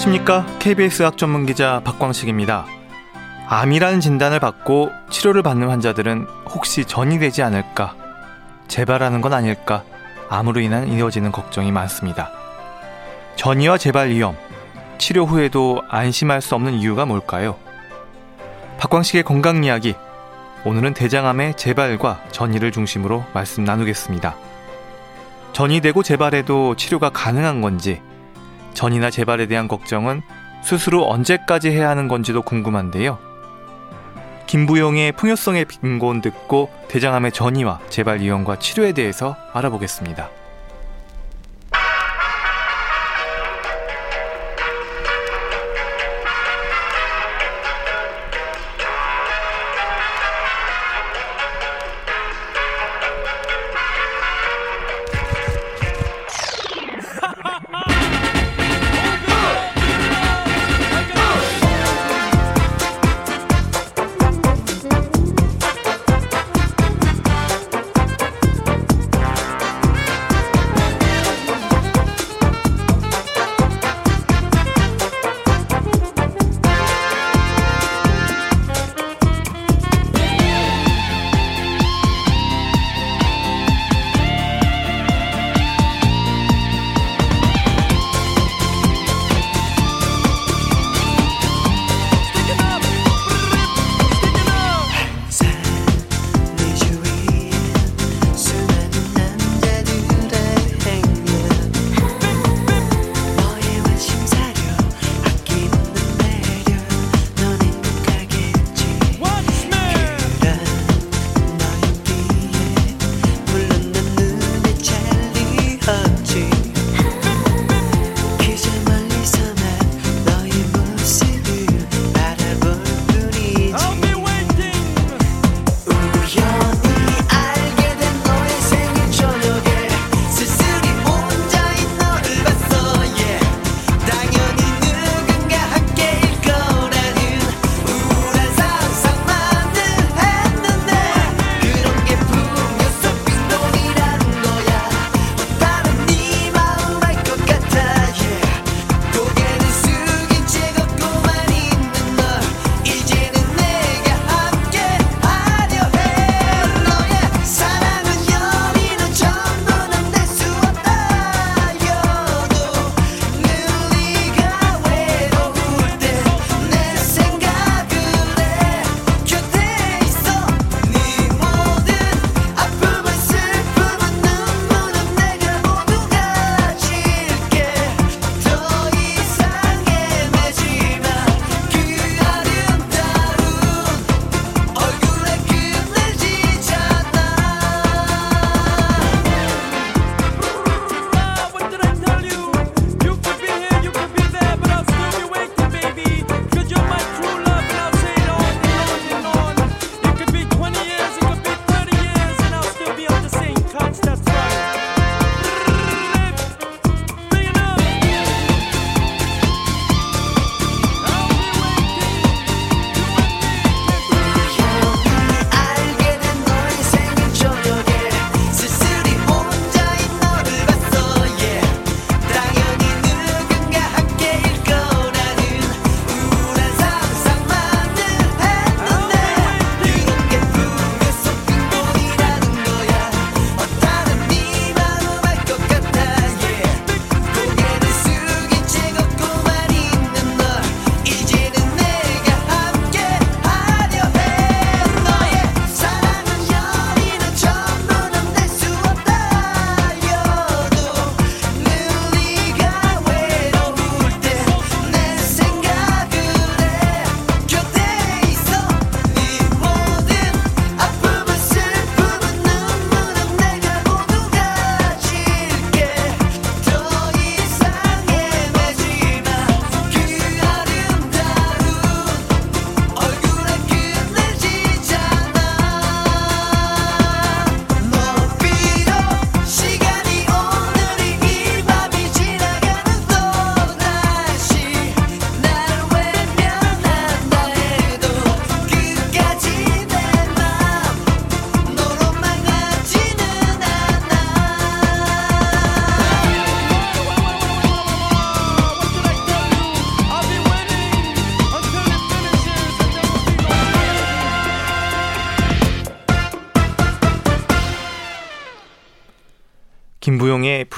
안녕하십니까. KBS 학 전문 기자 박광식입니다. 암이라는 진단을 받고 치료를 받는 환자들은 혹시 전이 되지 않을까, 재발하는 건 아닐까, 암으로 인한 이어지는 걱정이 많습니다. 전이와 재발 위험, 치료 후에도 안심할 수 없는 이유가 뭘까요? 박광식의 건강 이야기. 오늘은 대장암의 재발과 전이를 중심으로 말씀 나누겠습니다. 전이 되고 재발해도 치료가 가능한 건지, 전이나 재발에 대한 걱정은 스스로 언제까지 해야 하는 건지도 궁금한데요. 김부용의 풍요성의 빈곤 듣고 대장암의 전이와 재발 위험과 치료에 대해서 알아보겠습니다.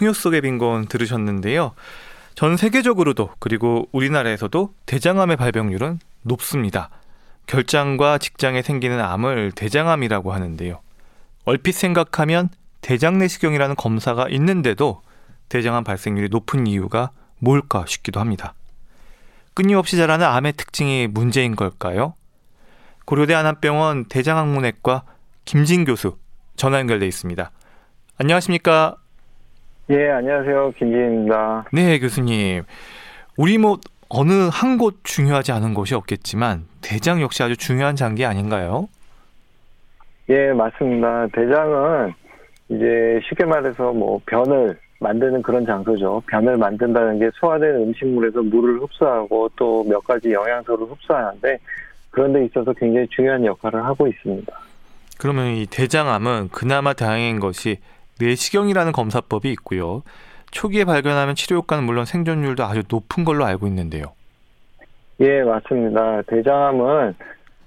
풍요 속의 빈곤 들으셨는데요. 전 세계적으로도 그리고 우리나라에서도 대장암의 발병률은 높습니다. 결장과 직장에 생기는 암을 대장암이라고 하는데요. 얼핏 생각하면 대장 내시경이라는 검사가 있는데도 대장암 발생률이 높은 이유가 뭘까 싶기도 합니다. 끊임없이 자라는 암의 특징이 문제인 걸까요? 고려대 안암병원 대장학문외과 김진 교수 전화 연결돼 있습니다. 안녕하십니까? 예, 안녕하세요. 김진입니다. 네, 교수님. 우리 뭐 어느 한 곳 중요하지 않은 곳이 없겠지만 대장 역시 아주 중요한 장기 아닌가요? 예, 맞습니다. 대장은 이제 쉽게 말해서 뭐 변을 만드는 그런 장소죠. 변을 만든다는 게 소화된 음식물에서 물을 흡수하고 또 몇 가지 영양소를 흡수하는데 그런 데 있어서 굉장히 중요한 역할을 하고 있습니다. 그러면 이 대장암은 그나마 다행인 것이 내시경이라는 검사법이 있고요. 초기에 발견하면 치료 효과는 물론 생존율도 아주 높은 걸로 알고 있는데요. 예, 맞습니다. 대장암은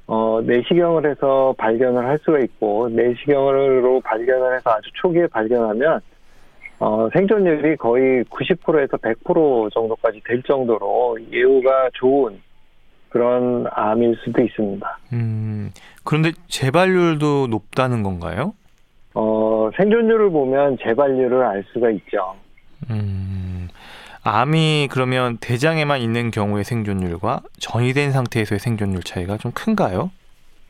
어, 내시경을 해서 발견을 할 수가 있고 내시경으로 발견을 해서 아주 초기에 발견하면 어, 생존율이 거의 90%에서 100% 정도까지 될 정도로 예후가 좋은 그런 암일 수도 있습니다. 음, 그런데 재발률도 높다는 건가요? 어, 생존율을 보면 재발률을 알 수가 있죠. 음, 암이 그러면 대장에만 있는 경우의 생존율과 전이된 상태에서의 생존율 차이가 좀 큰가요?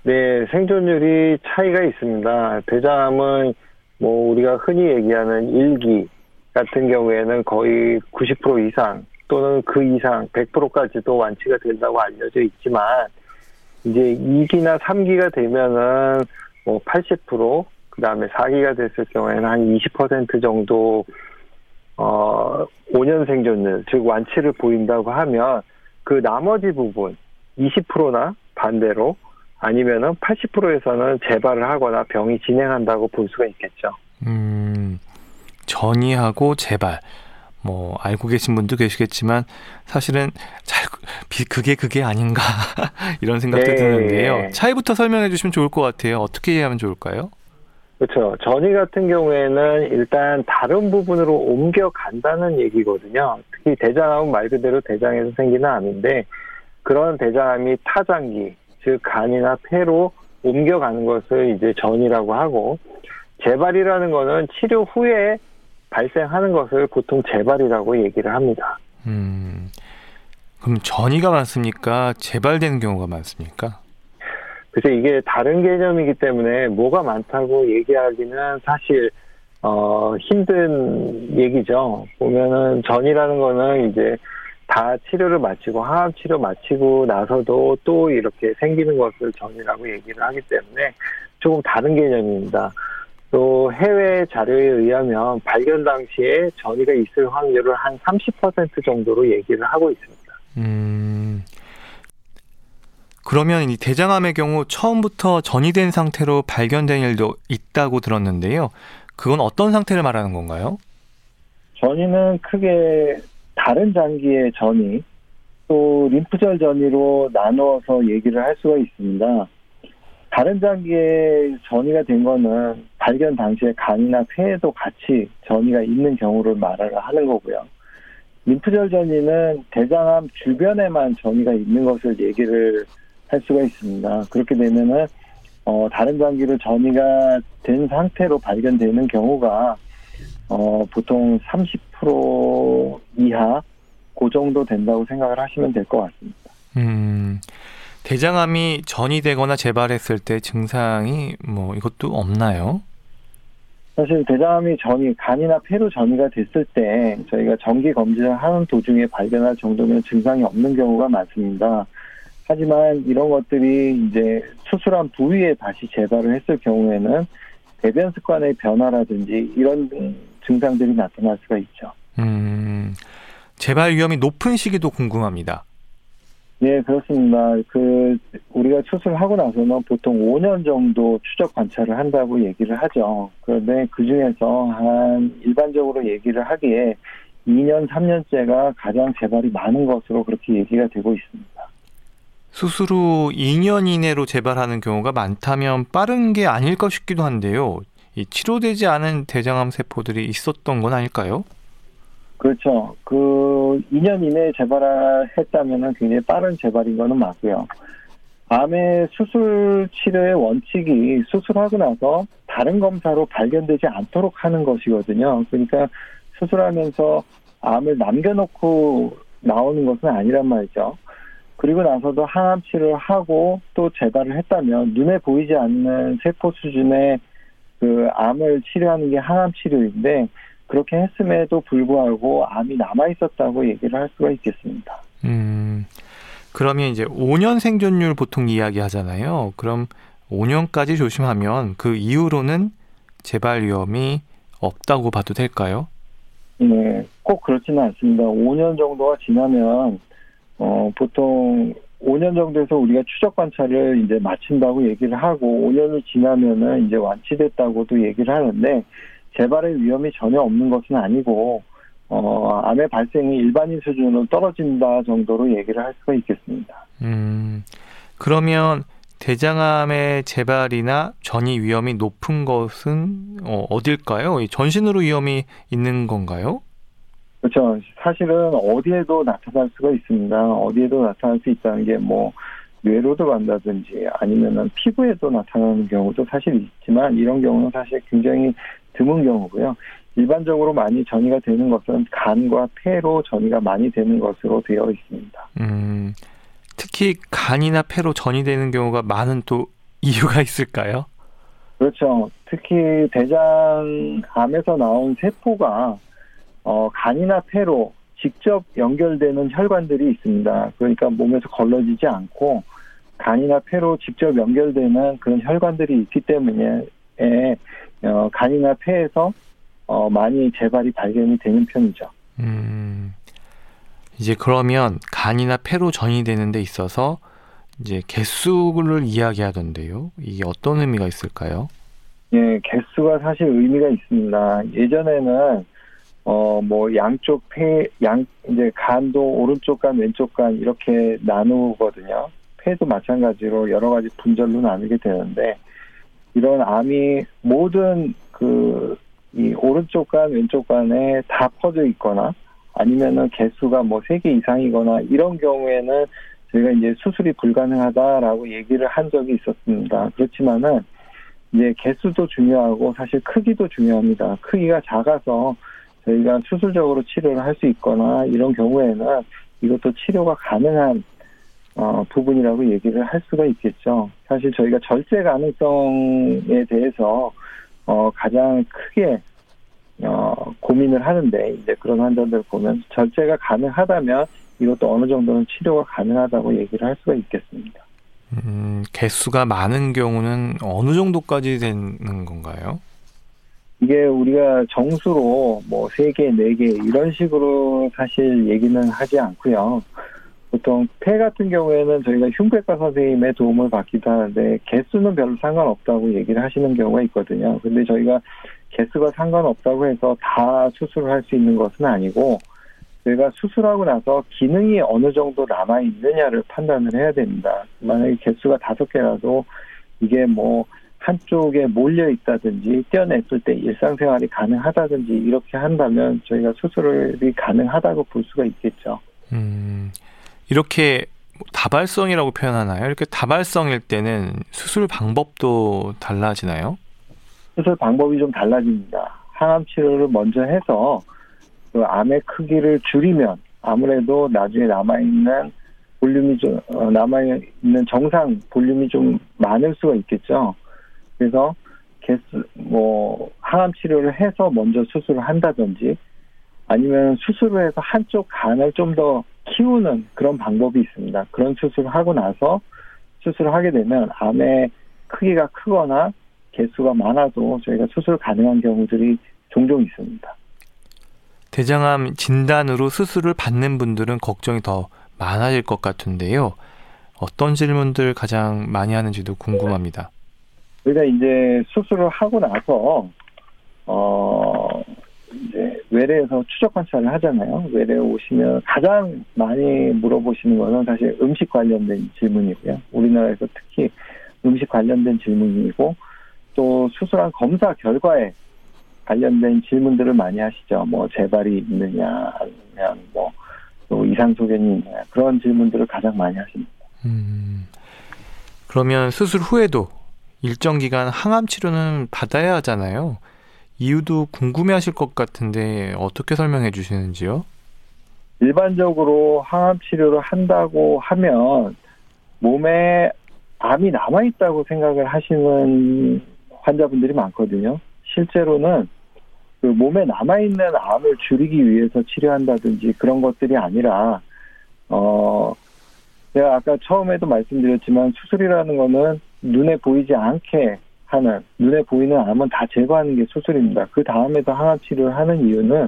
네, 생존율이 차이가 있습니다. 대장암은 뭐 우리가 흔히 얘기하는 일기 같은 경우에는 거의 90% 이상 또는 그 이상 100%까지도 완치가 된다고 알려져 있지만 이제 2기나 3기가 되면은 뭐 80%, 그 다음에 4기가 됐을 경우에는 한 20% 정도 어 5년 생존율, 즉 완치를 보인다고 하면 그 나머지 부분 20%나 반대로 아니면은 80%에서는 재발을 하거나 병이 진행한다고 볼 수가 있겠죠. 음, 전이하고 재발. 뭐 알고 계신 분도 계시겠지만 사실은 잘 그게 그게 아닌가 이런 생각도 네. 드는데요. 차이부터 설명해 주시면 좋을 것 같아요. 어떻게 이해하면 좋을까요? 그렇죠. 전이 같은 경우에는 일단 다른 부분으로 옮겨간다는 얘기거든요. 특히 대장암은 말 그대로 대장에서 생기는 암인데 그런 대장암이 타장기, 즉 간이나 폐로 옮겨가는 것을 이제 전이라고 하고 재발이라는 거는 치료 후에 발생하는 것을 보통 재발이라고 얘기를 합니다. 음, 그럼 전이가 많습니까? 재발되는 경우가 많습니까? 그래서 이게 다른 개념이기 때문에 뭐가 많다고 얘기하기는 사실 어 힘든 얘기죠. 보면은 전이라는 거는 이제 다 치료를 마치고 항암 치료 마치고 나서도 또 이렇게 생기는 것을 전이라고 얘기를 하기 때문에 조금 다른 개념입니다. 또 해외 자료에 의하면 발견 당시에 전이가 있을 확률을 한 30% 정도로 얘기를 하고 있습니다. 음. 그러면 이 대장암의 경우 처음부터 전이된 상태로 발견된 일도 있다고 들었는데요. 그건 어떤 상태를 말하는 건가요? 전이는 크게 다른 장기의 전이 또 림프절 전이로 나누어서 얘기를 할 수가 있습니다. 다른 장기에 전이가 된 거는 발견 당시에 간이나 폐에도 같이 전이가 있는 경우를 말을 하는 거고요. 림프절 전이는 대장암 주변에만 전이가 있는 것을 얘기를 할 수가 있습니다. 그렇게 되면은 어, 다른 장기로 전이가 된 상태로 발견되는 경우가 어, 보통 30% 이하 그 정도 된다고 생각을 하시면 될 것 같습니다. 음, 대장암이 전이 되거나 재발했을 때 증상이 뭐 이것도 없나요? 사실 대장암이 전이 간이나 폐로 전이가 됐을 때 저희가 정기 검진을 하는 도중에 발견할 정도면 증상이 없는 경우가 많습니다. 하지만 이런 것들이 이제 수술한 부위에 다시 재발을 했을 경우에는 배변 습관의 변화라든지 이런 증상들이 나타날 수가 있죠. 음, 재발 위험이 높은 시기도 궁금합니다. 네, 그렇습니다. 그 우리가 수술하고 나서는 보통 5년 정도 추적 관찰을 한다고 얘기를 하죠. 그런데 그 중에서 한 일반적으로 얘기를 하기에 2년, 3년째가 가장 재발이 많은 것으로 그렇게 얘기가 되고 있습니다. 수술 후 2년 이내로 재발하는 경우가 많다면 빠른 게 아닐까 싶기도 한데요. 이 치료되지 않은 대장암 세포들이 있었던 건 아닐까요? 그렇죠. 그 2년 이내에 재발했다면 굉장히 빠른 재발인 거는 맞고요. 암의 수술 치료의 원칙이 수술하고 나서 다른 검사로 발견되지 않도록 하는 것이거든요. 그러니까 수술하면서 암을 남겨놓고 나오는 것은 아니란 말이죠. 그리고 나서도 항암 치료를 하고 또 재발을 했다면 눈에 보이지 않는 세포 수준의 그 암을 치료하는 게 항암 치료인데 그렇게 했음에도 불구하고 암이 남아 있었다고 얘기를 할 수가 있겠습니다. 음. 그러면 이제 5년 생존율 보통 이야기 하잖아요. 그럼 5년까지 조심하면 그 이후로는 재발 위험이 없다고 봐도 될까요? 네, 꼭 그렇지는 않습니다. 5년 정도가 지나면 어, 보통 5년 정도에서 우리가 추적 관찰을 이제 마친다고 얘기를 하고 5년이 지나면은 이제 완치됐다고도 얘기를 하는데 재발의 위험이 전혀 없는 것은 아니고 어, 암의 발생이 일반인 수준으로 떨어진다 정도로 얘기를 할 수가 있겠습니다. 음, 그러면 대장암의 재발이나 전이 위험이 높은 것은 어, 어딜까요? 전신으로 위험이 있는 건가요? 그렇죠. 사실은 어디에도 나타날 수가 있습니다. 어디에도 나타날 수 있다는 게 뭐 뇌로도 간다든지 아니면은 피부에도 나타나는 경우도 사실 있지만 이런 경우는 사실 굉장히 드문 경우고요. 일반적으로 많이 전이가 되는 것은 간과 폐로 전이가 많이 되는 것으로 되어 있습니다. 음, 특히 간이나 폐로 전이 되는 경우가 많은 또 이유가 있을까요? 그렇죠. 특히 대장암에서 나온 세포가 어, 간이나 폐로 직접 연결되는 혈관들이 있습니다. 그러니까 몸에서 걸러지지 않고 간이나 폐로 직접 연결되는 그런 혈관들이 있기 때문에 어, 간이나 폐에서 어, 많이 재발이 발견이 되는 편이죠. 음, 이제 그러면 간이나 폐로 전이되는 데 있어서 이제 개수를 이야기하던데요. 이게 어떤 의미가 있을까요? 예, 개수가 사실 의미가 있습니다. 예전에는 어 뭐 양쪽 폐 양 이제 간도 오른쪽 간 왼쪽 간 이렇게 나누거든요. 폐도 마찬가지로 여러 가지 분절로 나누게 되는데 이런 암이 모든 그 이 오른쪽 간 왼쪽 간에 다 퍼져 있거나 아니면은 개수가 뭐 세 개 이상이거나 이런 경우에는 저희가 이제 수술이 불가능하다라고 얘기를 한 적이 있었습니다. 그렇지만은 이제 개수도 중요하고 사실 크기도 중요합니다. 크기가 작아서 저희가 수술적으로 치료를 할 수 있거나 이런 경우에는 이것도 치료가 가능한 어, 부분이라고 얘기를 할 수가 있겠죠. 사실 저희가 절제 가능성에 대해서 어, 가장 크게 어, 고민을 하는데 이제 그런 환자들 보면 절제가 가능하다면 이것도 어느 정도는 치료가 가능하다고 얘기를 할 수가 있겠습니다. 음, 개수가 많은 경우는 어느 정도까지 되는 건가요? 이게 우리가 정수로 뭐 세 개, 네 개 이런 식으로 사실 얘기는 하지 않고요. 보통 폐 같은 경우에는 저희가 흉부외과 선생님의 도움을 받기도 하는데 개수는 별로 상관없다고 얘기를 하시는 경우가 있거든요. 근데 저희가 개수가 상관없다고 해서 다 수술을 할 수 있는 것은 아니고 저희가 수술하고 나서 기능이 어느 정도 남아 있느냐를 판단을 해야 됩니다. 만약에 개수가 다섯 개라도 이게 뭐 한쪽에 몰려 있다든지 떼어냈을 때 일상생활이 가능하다든지 이렇게 한다면 저희가 수술이 가능하다고 볼 수가 있겠죠. 음, 이렇게 다발성이라고 표현하나요? 이렇게 다발성일 때는 수술 방법도 달라지나요? 수술 방법이 좀 달라집니다. 항암 치료를 먼저 해서 그 암의 크기를 줄이면 아무래도 나중에 남아 있는 볼륨이 좀 어, 남아 있는 정상 볼륨이 좀 많을 수가 있겠죠. 그래서 개수 뭐 항암 치료를 해서 먼저 수술을 한다든지 아니면 수술을 해서 한쪽 간을 좀 더 키우는 그런 방법이 있습니다. 그런 수술을 하고 나서 수술을 하게 되면 암의 크기가 크거나 개수가 많아도 저희가 수술 가능한 경우들이 종종 있습니다. 대장암 진단으로 수술을 받는 분들은 걱정이 더 많아질 것 같은데요. 어떤 질문들 가장 많이 하는지도 궁금합니다. 우리가 이제 수술을 하고 나서 어 이제 외래에서 추적 관찰을 하잖아요. 외래에 오시면 가장 많이 물어보시는 거는 사실 음식 관련된 질문이고요. 우리나라에서 특히 음식 관련된 질문이고 또 수술한 검사 결과에 관련된 질문들을 많이 하시죠. 뭐 재발이 있느냐, 아니면 뭐 또 이상 소견이 있느냐 그런 질문들을 가장 많이 하십니다. 음, 그러면 수술 후에도 일정 기간 항암 치료는 받아야 하잖아요. 이유도 궁금해하실 것 같은데 어떻게 설명해 주시는지요? 일반적으로 항암 치료를 한다고 하면 몸에 암이 남아 있다고 생각을 하시는 환자분들이 많거든요. 실제로는 그 몸에 남아 있는 암을 줄이기 위해서 치료한다든지 그런 것들이 아니라 어 제가 아까 처음에도 말씀드렸지만 수술이라는 거는 눈에 보이지 않게 하는 눈에 보이는 암은 다 제거하는 게 수술입니다. 그 다음에도 항암 치료를 하는 이유는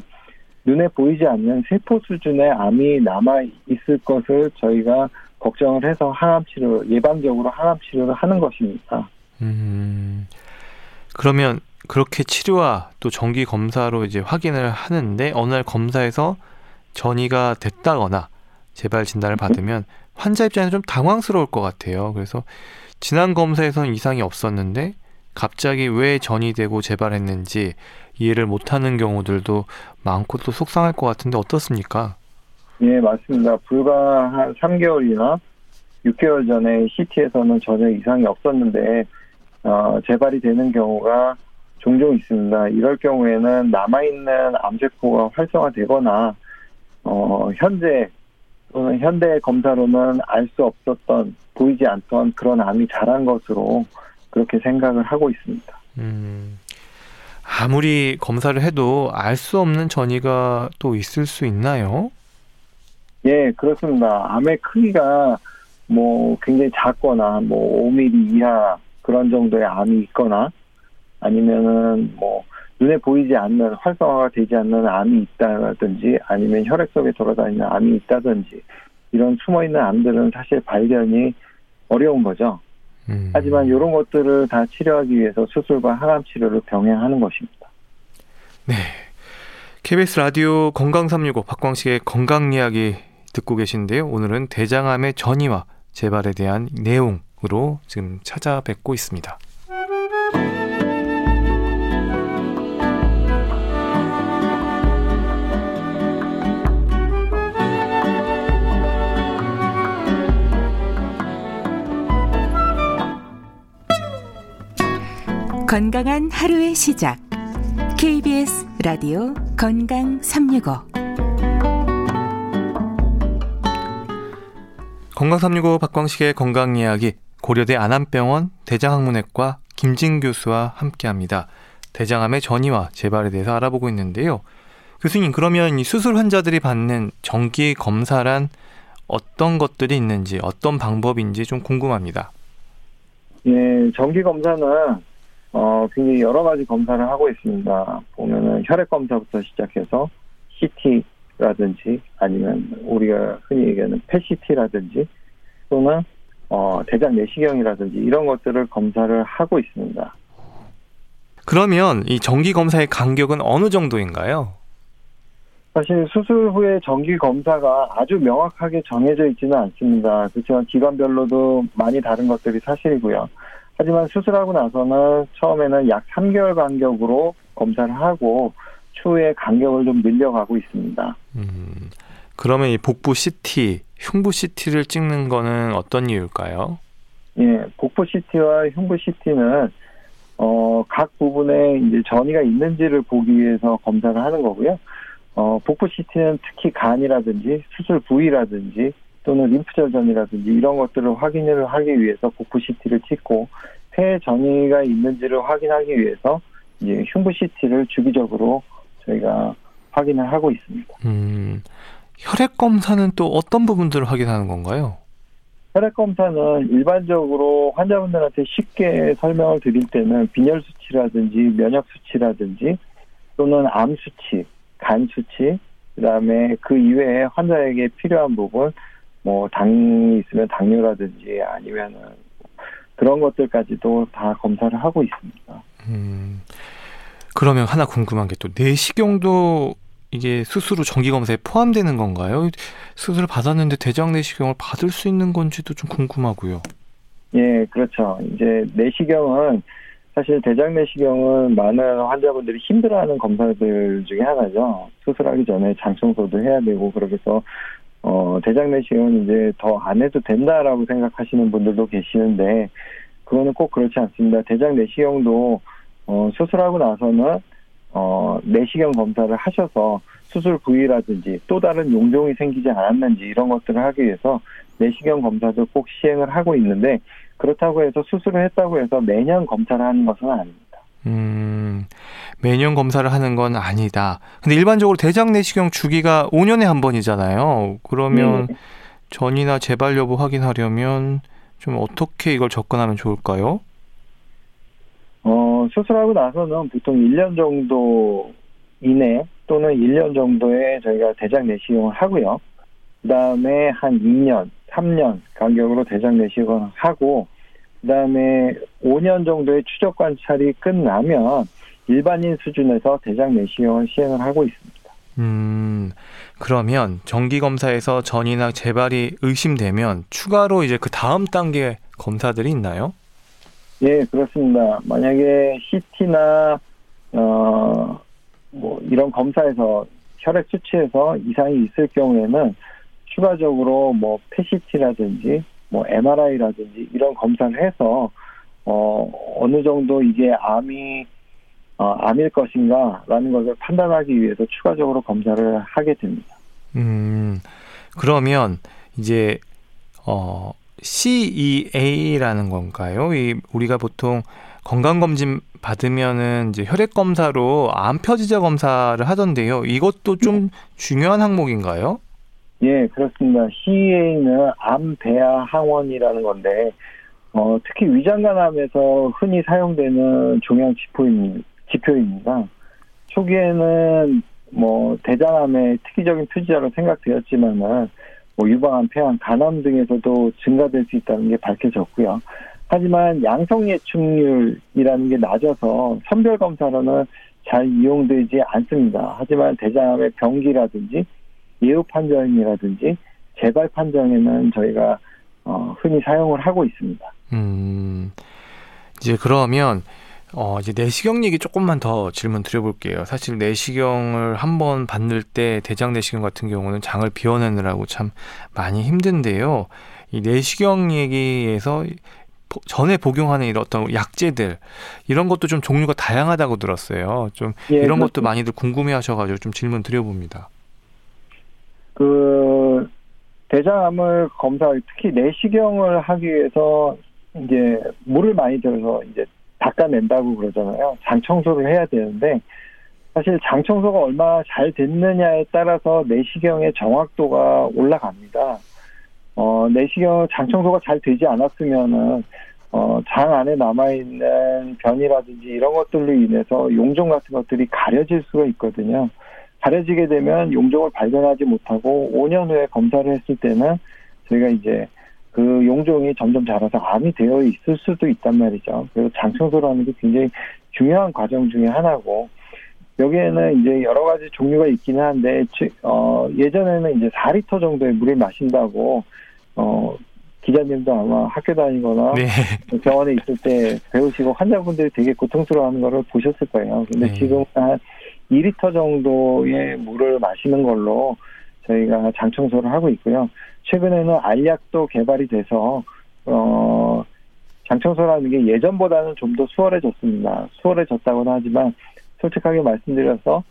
눈에 보이지 않는 세포 수준의 암이 남아 있을 것을 저희가 걱정을 해서 항암 치료 예방적으로 항암 치료를 하는 것입니다. 음, 그러면 그렇게 치료와 또 정기 검사로 이제 확인을 하는데 어느 날 검사에서 전이가 됐다거나 재발 진단을 받으면 환자 입장에서 좀 당황스러울 것 같아요. 그래서 지난 검사에서는 이상이 없었는데 갑자기 왜 전이 되고 재발했는지 이해를 못하는 경우들도 많고 또 속상할 것 같은데 어떻습니까? 예, 맞습니다. 불과 한 3개월이나 6개월 전에 CT에서는 전혀 이상이 없었는데 어, 재발이 되는 경우가 종종 있습니다. 이럴 경우에는 남아있는 암세포가 활성화되거나 어, 현재 또는 현대 검사로는 알 수 없었던 보이지 않던 그런 암이 자란 것으로 그렇게 생각을 하고 있습니다. 음, 아무리 검사를 해도 알 수 없는 전이가 또 있을 수 있나요? 예, 그렇습니다. 암의 크기가 뭐 굉장히 작거나 뭐 5mm 이하 그런 정도의 암이 있거나 아니면은 뭐 눈에 보이지 않는 활성화가 되지 않는 암이 있다든지 아니면 혈액 속에 돌아다니는 암이 있다든지 이런 숨어 있는 암들은 사실 발견이 어려운 거죠. 음. 하지만 이런 것들을 다 치료하기 위해서 수술과 항암 치료를 병행하는 것입니다. 네. KBS 라디오 건강 365 박광식의 건강 이야기 듣고 계신데요. 오늘은 대장암의 전이와 재발에 대한 내용으로 지금 찾아뵙고 있습니다. 건강한 하루의 시작. KBS 라디오 건강 365. 건강 365 박광식의 건강 이야기 고려대 안암병원 대장학문외과 김진 교수와 함께합니다. 대장암의 전이와 재발에 대해서 알아보고 있는데요. 교수님 그러면 이 수술 환자들이 받는 정기 검사란 어떤 것들이 있는지 어떤 방법인지 좀 궁금합니다. 예, 정기 검사는 어, 굉장히 여러 가지 검사를 하고 있습니다. 보면은 혈액 검사부터 시작해서 CT라든지 아니면 우리가 흔히 얘기하는 PET-CT라든지 또는 어, 대장 내시경이라든지 이런 것들을 검사를 하고 있습니다. 그러면 이 정기 검사의 간격은 어느 정도인가요? 사실 수술 후에 정기 검사가 아주 명확하게 정해져 있지는 않습니다. 그렇지만 기관별로도 많이 다른 것들이 사실이고요. 하지만 수술하고 나서는 처음에는 약 3개월 간격으로 검사를 하고 추후에 간격을 좀 늘려가고 있습니다. 음, 그러면 이 복부 CT, 흉부 CT를 찍는 거는 어떤 이유일까요? 예, 복부 CT와 흉부 CT는 어, 각 부분에 이제 전이가 있는지를 보기 위해서 검사를 하는 거고요. 어, 복부 CT는 특히 간이라든지 수술 부위라든지 또는 림프절전이라든지 이런 것들을 확인을 하기 위해서 복부 CT를 찍고 폐 전이가 있는지를 확인하기 위해서 이제 흉부 CT를 주기적으로 저희가 확인을 하고 있습니다. 음, 혈액 검사는 또 어떤 부분들을 확인하는 건가요? 혈액 검사는 일반적으로 환자분들한테 쉽게 설명을 드릴 때는 빈혈 수치라든지 면역 수치라든지 또는 암 수치, 간 수치, 그다음에 그 이외에 환자에게 필요한 부분 뭐 당이 있으면 당뇨라든지 아니면은 그런 것들까지도 다 검사를 하고 있습니다. 음, 그러면 하나 궁금한 게 또 내시경도 이게 수술 후 정기 검사에 포함되는 건가요? 수술을 받았는데 대장 내시경을 받을 수 있는 건지도 좀 궁금하고요. 예, 그렇죠. 이제 내시경은 사실 대장 내시경은 많은 환자분들이 힘들어하는 검사들 중에 하나죠. 수술하기 전에 장 청소도 해야 되고 그러면서 어, 대장 내시경은 이제 더 안 해도 된다라고 생각하시는 분들도 계시는데 그거는 꼭 그렇지 않습니다. 대장 내시경도 어, 수술하고 나서는 어, 내시경 검사를 하셔서 수술 부위라든지 또 다른 용종이 생기지 않았는지 이런 것들을 하기 위해서 내시경 검사도 꼭 시행을 하고 있는데 그렇다고 해서 수술을 했다고 해서 매년 검사를 하는 것은 아닙니다. 음, 매년 검사를 하는 건 아니다. 근데 일반적으로 대장 내시경 주기가 5년에 한 번이잖아요. 그러면 네. 전이나 재발 여부 확인하려면 좀 어떻게 이걸 접근하면 좋을까요? 어, 수술하고 나서는 보통 1년 정도 이내 또는 1년 정도에 저희가 대장 내시경을 하고요. 그 다음에 한 2년, 3년 간격으로 대장 내시경을 하고, 그 다음에 5년 정도의 추적 관찰이 끝나면 일반인 수준에서 대장 내시경을 시행을 하고 있습니다. 음, 그러면 정기 검사에서 전이나 재발이 의심되면 추가로 이제 그 다음 단계 검사들이 있나요? 예, 그렇습니다. 만약에 CT나 어, 뭐 이런 검사에서 혈액 수치에서 이상이 있을 경우에는 추가적으로 뭐 PCT라든지 뭐 MRI라든지 이런 검사를 해서 어 어느 정도 이게 암이 어, 암일 것인가라는 것을 판단하기 위해서 추가적으로 검사를 하게 됩니다. 음 그러면 이제 어 CEA라는 건가요? 이 우리가 보통 건강 검진 받으면은 이제 혈액 검사로 암 표지자 검사를 하던데요. 이것도 좀 중요한 항목인가요? 예, 그렇습니다. CEA는 암 배아 항원이라는 건데 어, 특히 위장간암에서 흔히 사용되는 종양 지표입니다. 초기에는 뭐 대장암의 특이적인 표지자로 생각되었지만은 뭐 유방암, 폐암, 간암 등에서도 증가될 수 있다는 게 밝혀졌고요. 하지만 양성 예측률이라는 게 낮아서 선별 검사로는 잘 이용되지 않습니다. 하지만 대장암의 병기라든지 예후 판정이라든지 재발 판정에는 저희가 어, 흔히 사용을 하고 있습니다. 음, 이제 그러면 어, 이제 내시경 얘기 조금만 더 질문 드려볼게요. 사실 내시경을 한 번 받을 때 대장 내시경 같은 경우는 장을 비워내느라고 참 많이 힘든데요. 이 내시경 얘기에서 전에 복용하는 이런 어떤 약제들 이런 것도 좀 종류가 다양하다고 들었어요. 좀 예, 이런 것도 많이들 궁금해하셔가지고 좀 질문 드려봅니다. 그 대장암을 검사 특히 내시경을 하기 위해서 이제 물을 많이 들어서 이제 닦아낸다고 그러잖아요. 장 청소를 해야 되는데 사실 장 청소가 얼마나 잘 됐느냐에 따라서 내시경의 정확도가 올라갑니다. 어, 내시경 장 청소가 잘 되지 않았으면은 어, 장 안에 남아있는 변이라든지 이런 것들로 인해서 용종 같은 것들이 가려질 수가 있거든요. 가려지게 되면 용종을 발견하지 못하고 5년 후에 검사를 했을 때는 저희가 이제 그 용종이 점점 자라서 암이 되어 있을 수도 있단 말이죠. 그리고 장청소라는 게 굉장히 중요한 과정 중의 하나고 여기에는 이제 여러 가지 종류가 있기는 한데 어 예전에는 이제 4리터 정도의 물을 마신다고 어 기자님도 아마 학교 다니거나 네. 병원에 있을 때 배우시고 환자분들이 되게 고통스러워하는 거를 보셨을 거예요. 근데 네. 지금 한 2리터 정도의 물을 마시는 걸로 저희가 장 청소를 하고 있고요. 최근에는 알약도 개발이 돼서 어 장청소라는 게 예전보다는 좀 더 수월해졌습니다. 수월해졌다고는 하지만 솔직하게 말씀드려서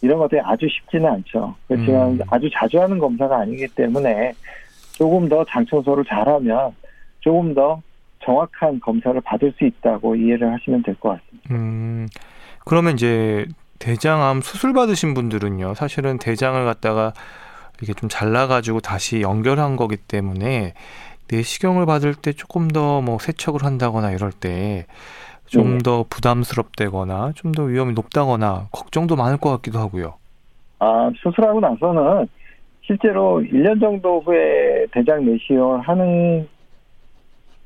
이런 것들이 아주 쉽지는 않죠. 그렇지만 음. 아주 자주 하는 검사가 아니기 때문에 조금 더 장청소를 잘하면 조금 더 정확한 검사를 받을 수 있다고 이해를 하시면 될 것 같습니다. 음, 그러면 이제 대장암 수술 받으신 분들은요, 사실은 대장을 갖다가 이게 좀 잘라가지고 다시 연결한 거기 때문에 내시경을 받을 때 조금 더 뭐 세척을 한다거나 이럴 때 좀더 네. 부담스럽다거나 좀 더 위험이 높다거나 걱정도 많을 것 같기도 하고요. 아, 수술하고 나서는 실제로 1년 정도 후에 대장 내시경을 하는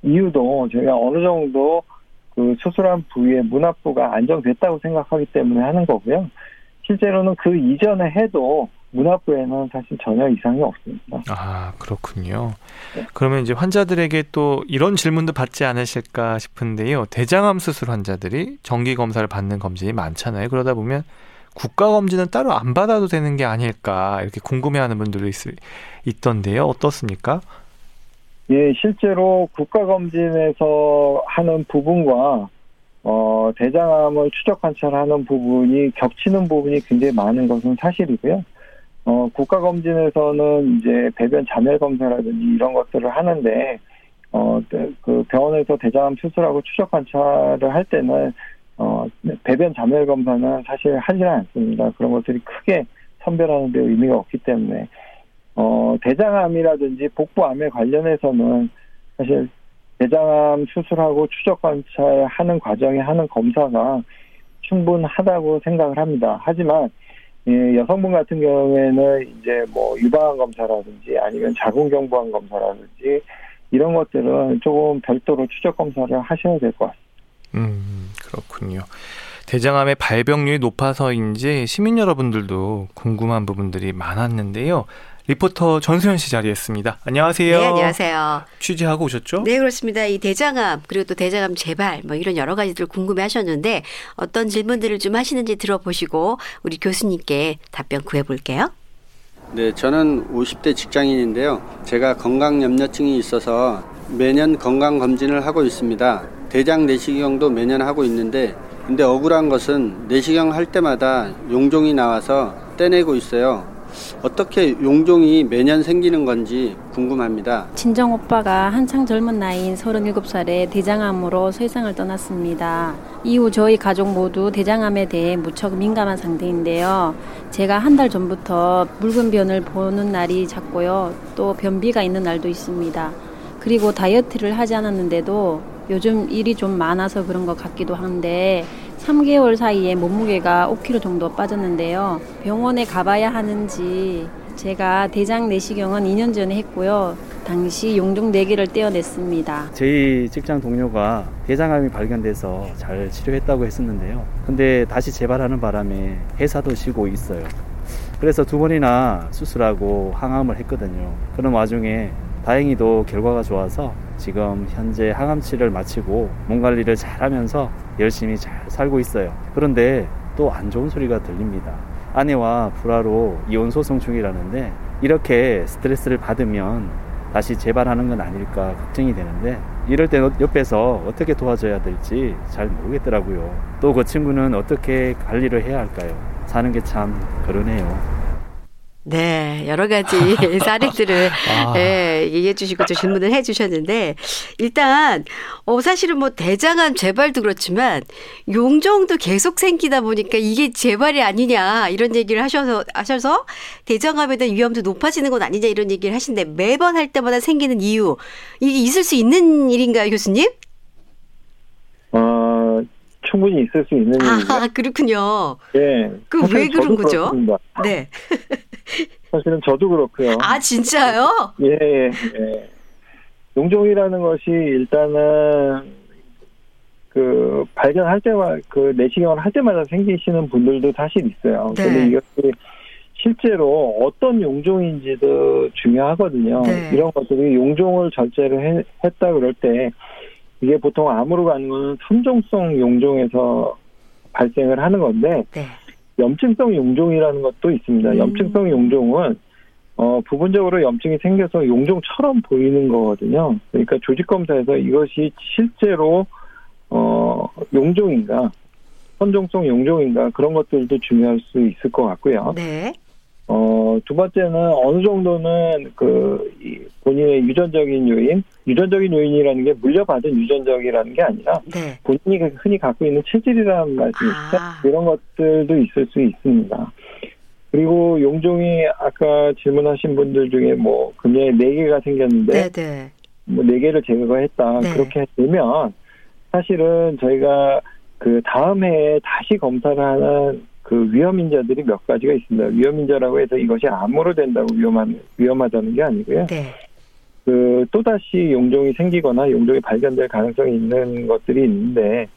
이유도 저희가 어느 정도 그 수술한 부위의 문합부가 안정됐다고 생각하기 때문에 하는 거고요. 실제로는 그 이전에 해도 문화부에는 사실 전혀 이상이 없습니다. 아, 그렇군요. 네. 그러면 이제 환자들에게 또 이런 질문도 받지 않으실까 싶은데요. 대장암 수술 환자들이 정기 검사를 받는 검진이 많잖아요. 그러다 보면 국가 검진은 따로 안 받아도 되는 게 아닐까 이렇게 궁금해하는 분들도 있, 있던데요. 어떻습니까? 예, 실제로 국가 검진에서 하는 부분과 어, 대장암을 추적 관찰하는 부분이 겹치는 부분이 굉장히 많은 것은 사실이고요. 어, 국가검진에서는 이제 배변 자멸 검사라든지 이런 것들을 하는데, 어, 그 병원에서 대장암 수술하고 추적 관찰을 할 때는, 어, 배변 자멸 검사는 사실 하지는 않습니다. 그런 것들이 크게 선별하는 데 의미가 없기 때문에, 어, 대장암이라든지 복부암에 관련해서는 사실 대장암 수술하고 추적 관찰하는 과정에 하는 검사가 충분하다고 생각을 합니다. 하지만 예, 여성분 같은 경우에는 이제 뭐 유방암 검사라든지 아니면 자궁경부암 검사라든지 이런 것들은 조금 별도로 추적 검사를 하셔야 될 것 같습니다. 음, 그렇군요. 대장암의 발병률이 높아서인지 시민 여러분들도 궁금한 부분들이 많았는데요. 리포터 전수현 씨 자리했습니다. 안녕하세요. 네, 안녕하세요. 취재하고 오셨죠? 네, 그렇습니다. 이 대장암 그리고 또 대장암 재발 뭐 이런 여러 가지들 궁금해하셨는데 어떤 질문들을 좀 하시는지 들어보시고 우리 교수님께 답변 구해볼게요. 네, 저는 50대 직장인인데요. 제가 건강 염려증이 있어서 매년 건강 검진을 하고 있습니다. 대장 내시경도 매년 하고 있는데 근데 억울한 것은 내시경 할 때마다 용종이 나와서 떼내고 있어요. 어떻게 용종이 매년 생기는 건지 궁금합니다. 친정 오빠가 한창 젊은 나이인 37살에 대장암으로 세상을 떠났습니다. 이후 저희 가족 모두 대장암에 대해 무척 민감한 상태인데요. 제가 한 달 전부터 묽은 변을 보는 날이 잦고요. 또 변비가 있는 날도 있습니다. 그리고 다이어트를 하지 않았는데도 요즘 일이 좀 많아서 그런 것 같기도 한데 3개월 사이에 몸무게가 5kg 정도 빠졌는데요. 병원에 가봐야 하는지 제가 대장 내시경은 2년 전에 했고요. 당시 용종 4개를 떼어냈습니다. 저희 직장 동료가 대장암이 발견돼서 잘 치료했다고 했었는데요. 근데 다시 재발하는 바람에 회사도 쉬고 있어요. 그래서 두 번이나 수술하고 항암을 했거든요. 그런 와중에 다행히도 결과가 좋아서 지금 현재 항암치를 마치고 몸 관리를 잘 하면서 열심히 잘 살고 있어요. 그런데 또 안 좋은 소리가 들립니다. 아내와 불화로 이혼 소송 중이라는데 이렇게 스트레스를 받으면 다시 재발하는 건 아닐까 걱정이 되는데 이럴 때 옆에서 어떻게 도와줘야 될지 잘 모르겠더라고요. 또 그 친구는 어떻게 관리를 해야 할까요? 사는 게 참 그러네요. 네, 여러 가지 사례들을 아. 예, 얘기해 주시고 또 질문을 해 주셨는데 일단 어 사실은 뭐 대장암 재발도 그렇지만 용종도 계속 생기다 보니까 이게 재발이 아니냐 이런 얘기를 하셔서 하셔서 대장암에 대한 위험도 높아지는 건 아니냐 이런 얘기를 하신데 매번 할 때마다 생기는 이유 이게 있을 수 있는 일인가요, 교수님? 어, 충분히 있을 수 있는 일입니다. 아, 그렇군요. 예. 그 왜 그런 거죠? 그렇습니다. 네. 사실은 저도 그렇고요. 아 진짜요? 예, 예, 예. 용종이라는 것이 일단은 그 발견할 때마다 그 내시경을 할 때마다 생기시는 분들도 사실 있어요. 네. 근데 이것이 실제로 어떤 용종인지도 중요하거든요. 네. 이런 것들이 용종을 절제를 해, 했다 그럴 때 이게 보통 암으로 가는 거는 선종성 용종에서 발생을 하는 건데 네. 염증성 용종이라는 것도 있습니다. 음. 염증성 용종은 어, 부분적으로 염증이 생겨서 용종처럼 보이는 거거든요. 그러니까 조직 검사에서 이것이 실제로 어, 용종인가, 선종성 용종인가 그런 것들도 중요할 수 있을 것 같고요. 네. 어, 두 번째는 어느 정도는 그 본인의 유전적인 요인, 유전적인 요인이라는 게 물려받은 유전적이라는 게 아니라 네. 본인이 흔히 갖고 있는 체질이라는 말씀이 있죠. 아. 이런 것들도 있을 수 있습니다. 그리고 용종이 아까 질문하신 분들 중에 뭐 금년에 네 개가 생겼는데 네, 뭐네 개를 제거했다 네. 그렇게 되면 사실은 저희가 그 다음 해에 다시 검사를 하는 그 위험 인자들이 몇 가지가 있습니다. 위험 인자라고 해서 이것이 암으로 된다고 위험한 위험하다는 게 아니고요. 네. 그 또다시 용종이 생기거나 용종이 발견될 가능성이 있는 것들이 있는데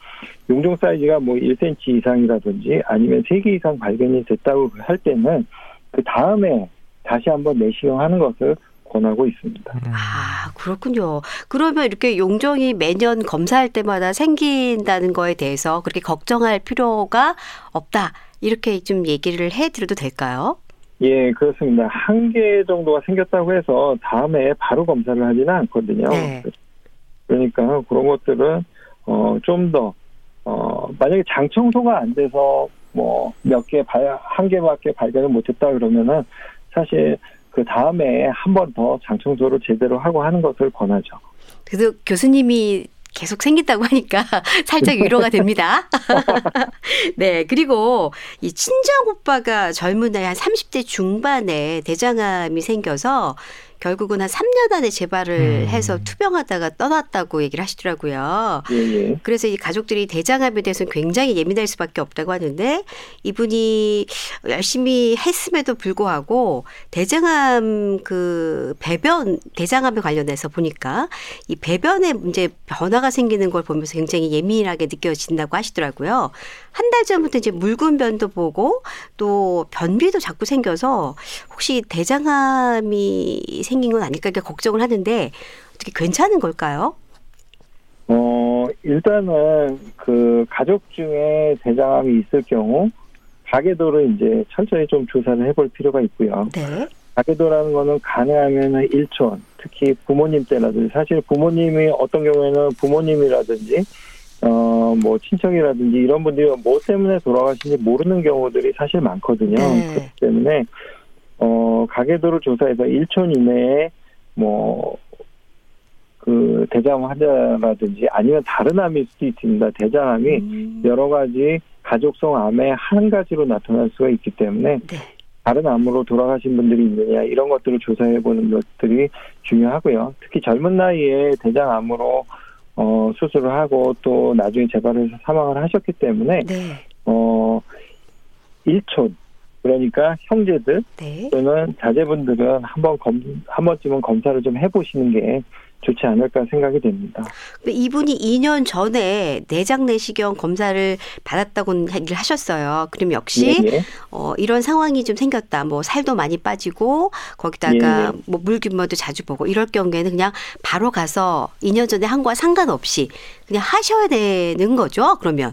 용종 사이즈가 뭐 1cm 이상이라든지 아니면 3개 이상 발견이 됐다고 할 때는 그 다음에 다시 한번 내시경하는 것을 권하고 있습니다. 음. 아, 그렇군요. 그러면 이렇게 용종이 매년 검사할 때마다 생긴다는 거에 대해서 그렇게 걱정할 필요가 없다. 이렇게 좀 얘기를 해 드려도 될까요? 예, 그렇습니다. 한 개 정도가 생겼다고 해서 다음에 바로 검사를 하지는 않거든요. 네. 그러니까 그런 것들은 어, 좀 더, 어, 만약에 장 청소가 안 돼서 뭐 몇 개, 한 개밖에 발견을 못했다 그러면은 사실 그 다음에 한 번 더 장 청소를 제대로 하고 하는 것을 권하죠. 그래도 교수님이 계속 생긴다고 하니까 살짝 위로가 됩니다. 네. 그리고 이 친정 오빠가 젊은 나이 한 30대 중반에 대장암이 생겨서 결국은 한 3년 안에 재발을 음. 해서 투병하다가 떠났다고 얘기를 하시더라고요. 예, 예. 그래서 이 가족들이 대장암에 대해서는 굉장히 예민할 수밖에 없다고 하는데 이분이 열심히 했음에도 불구하고 대장암 그 배변 대장암에 관련해서 보니까 이 배변에 문제 변화가 생기는 걸 보면서 굉장히 예민하게 느껴진다고 하시더라고요. 한 달 전부터 이제 묽은 변도 보고 또 변비도 자꾸 생겨서 혹시 대장암이 생긴 건 아닐까 이렇게 걱정을 하는데 어떻게 괜찮은 걸까요? 어, 일단은 그 가족 중에 대장암이 있을 경우 가계도를 이제 철저히 좀 조사를 해볼 필요가 있고요. 네. 가계도라는 거는 가능하면은 일촌, 특히 부모님 때라든지 사실 부모님이 어떤 경우에는 부모님이라든지 어 뭐 친척이라든지 이런 분들이 뭐 때문에 돌아가신지 모르는 경우들이 사실 많거든요. 네. 그렇기 때문에 어 가계도를 조사해서 일촌 이내에 뭐 그 대장암 환자라든지 아니면 다른 암일 수도 있습니다. 대장암이 음. 여러 가지 가족성 암의 한 가지로 나타날 수가 있기 때문에 네. 다른 암으로 돌아가신 분들이 있느냐 이런 것들을 조사해 보는 것들이 중요하고요. 특히 젊은 나이에 대장암으로 어, 수술을 하고 또 나중에 재발해서 사망을 하셨기 때문에 네. 어 일촌 그러니까 형제들 네. 또는 자제분들은 한번 검 한 번쯤은 검사를 좀 해보시는 게 좋지 않을까 생각이 됩니다. 이분이 2년 전에 내장 내시경 검사를 받았다고 얘기를 하셨어요. 그럼 역시 예, 예. 어, 이런 상황이 좀 생겼다. 뭐 살도 많이 빠지고 거기다가 예, 뭐 물균모도 자주 보고 이럴 경우에는 그냥 바로 가서 2년 전에 한 거와 상관없이 그냥 하셔야 되는 거죠. 그러면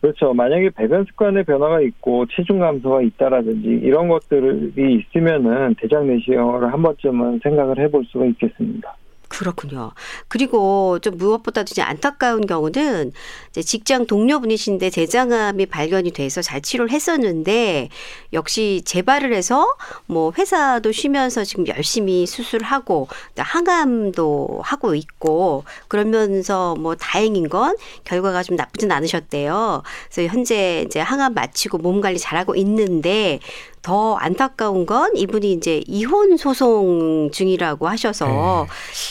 그렇죠. 만약에 배변 습관의 변화가 있고 체중 감소가 있다라든지 이런 것들이 있으면은 대장 내시경을 한 번쯤은 생각을 해볼 수가 있겠습니다. 그렇군요. 그리고 좀 무엇보다도 이제 안타까운 경우는 이제 직장 동료분이신데 대장암이 발견이 돼서 잘 치료를 했었는데 역시 재발을 해서 뭐 회사도 쉬면서 지금 열심히 수술하고 항암도 하고 있고 그러면서 뭐 다행인 건 결과가 좀 나쁘진 않으셨대요. 그래서 현재 이제 항암 마치고 몸 관리 잘하고 있는데 더 안타까운 건 이분이 이제 이혼 소송 중이라고 하셔서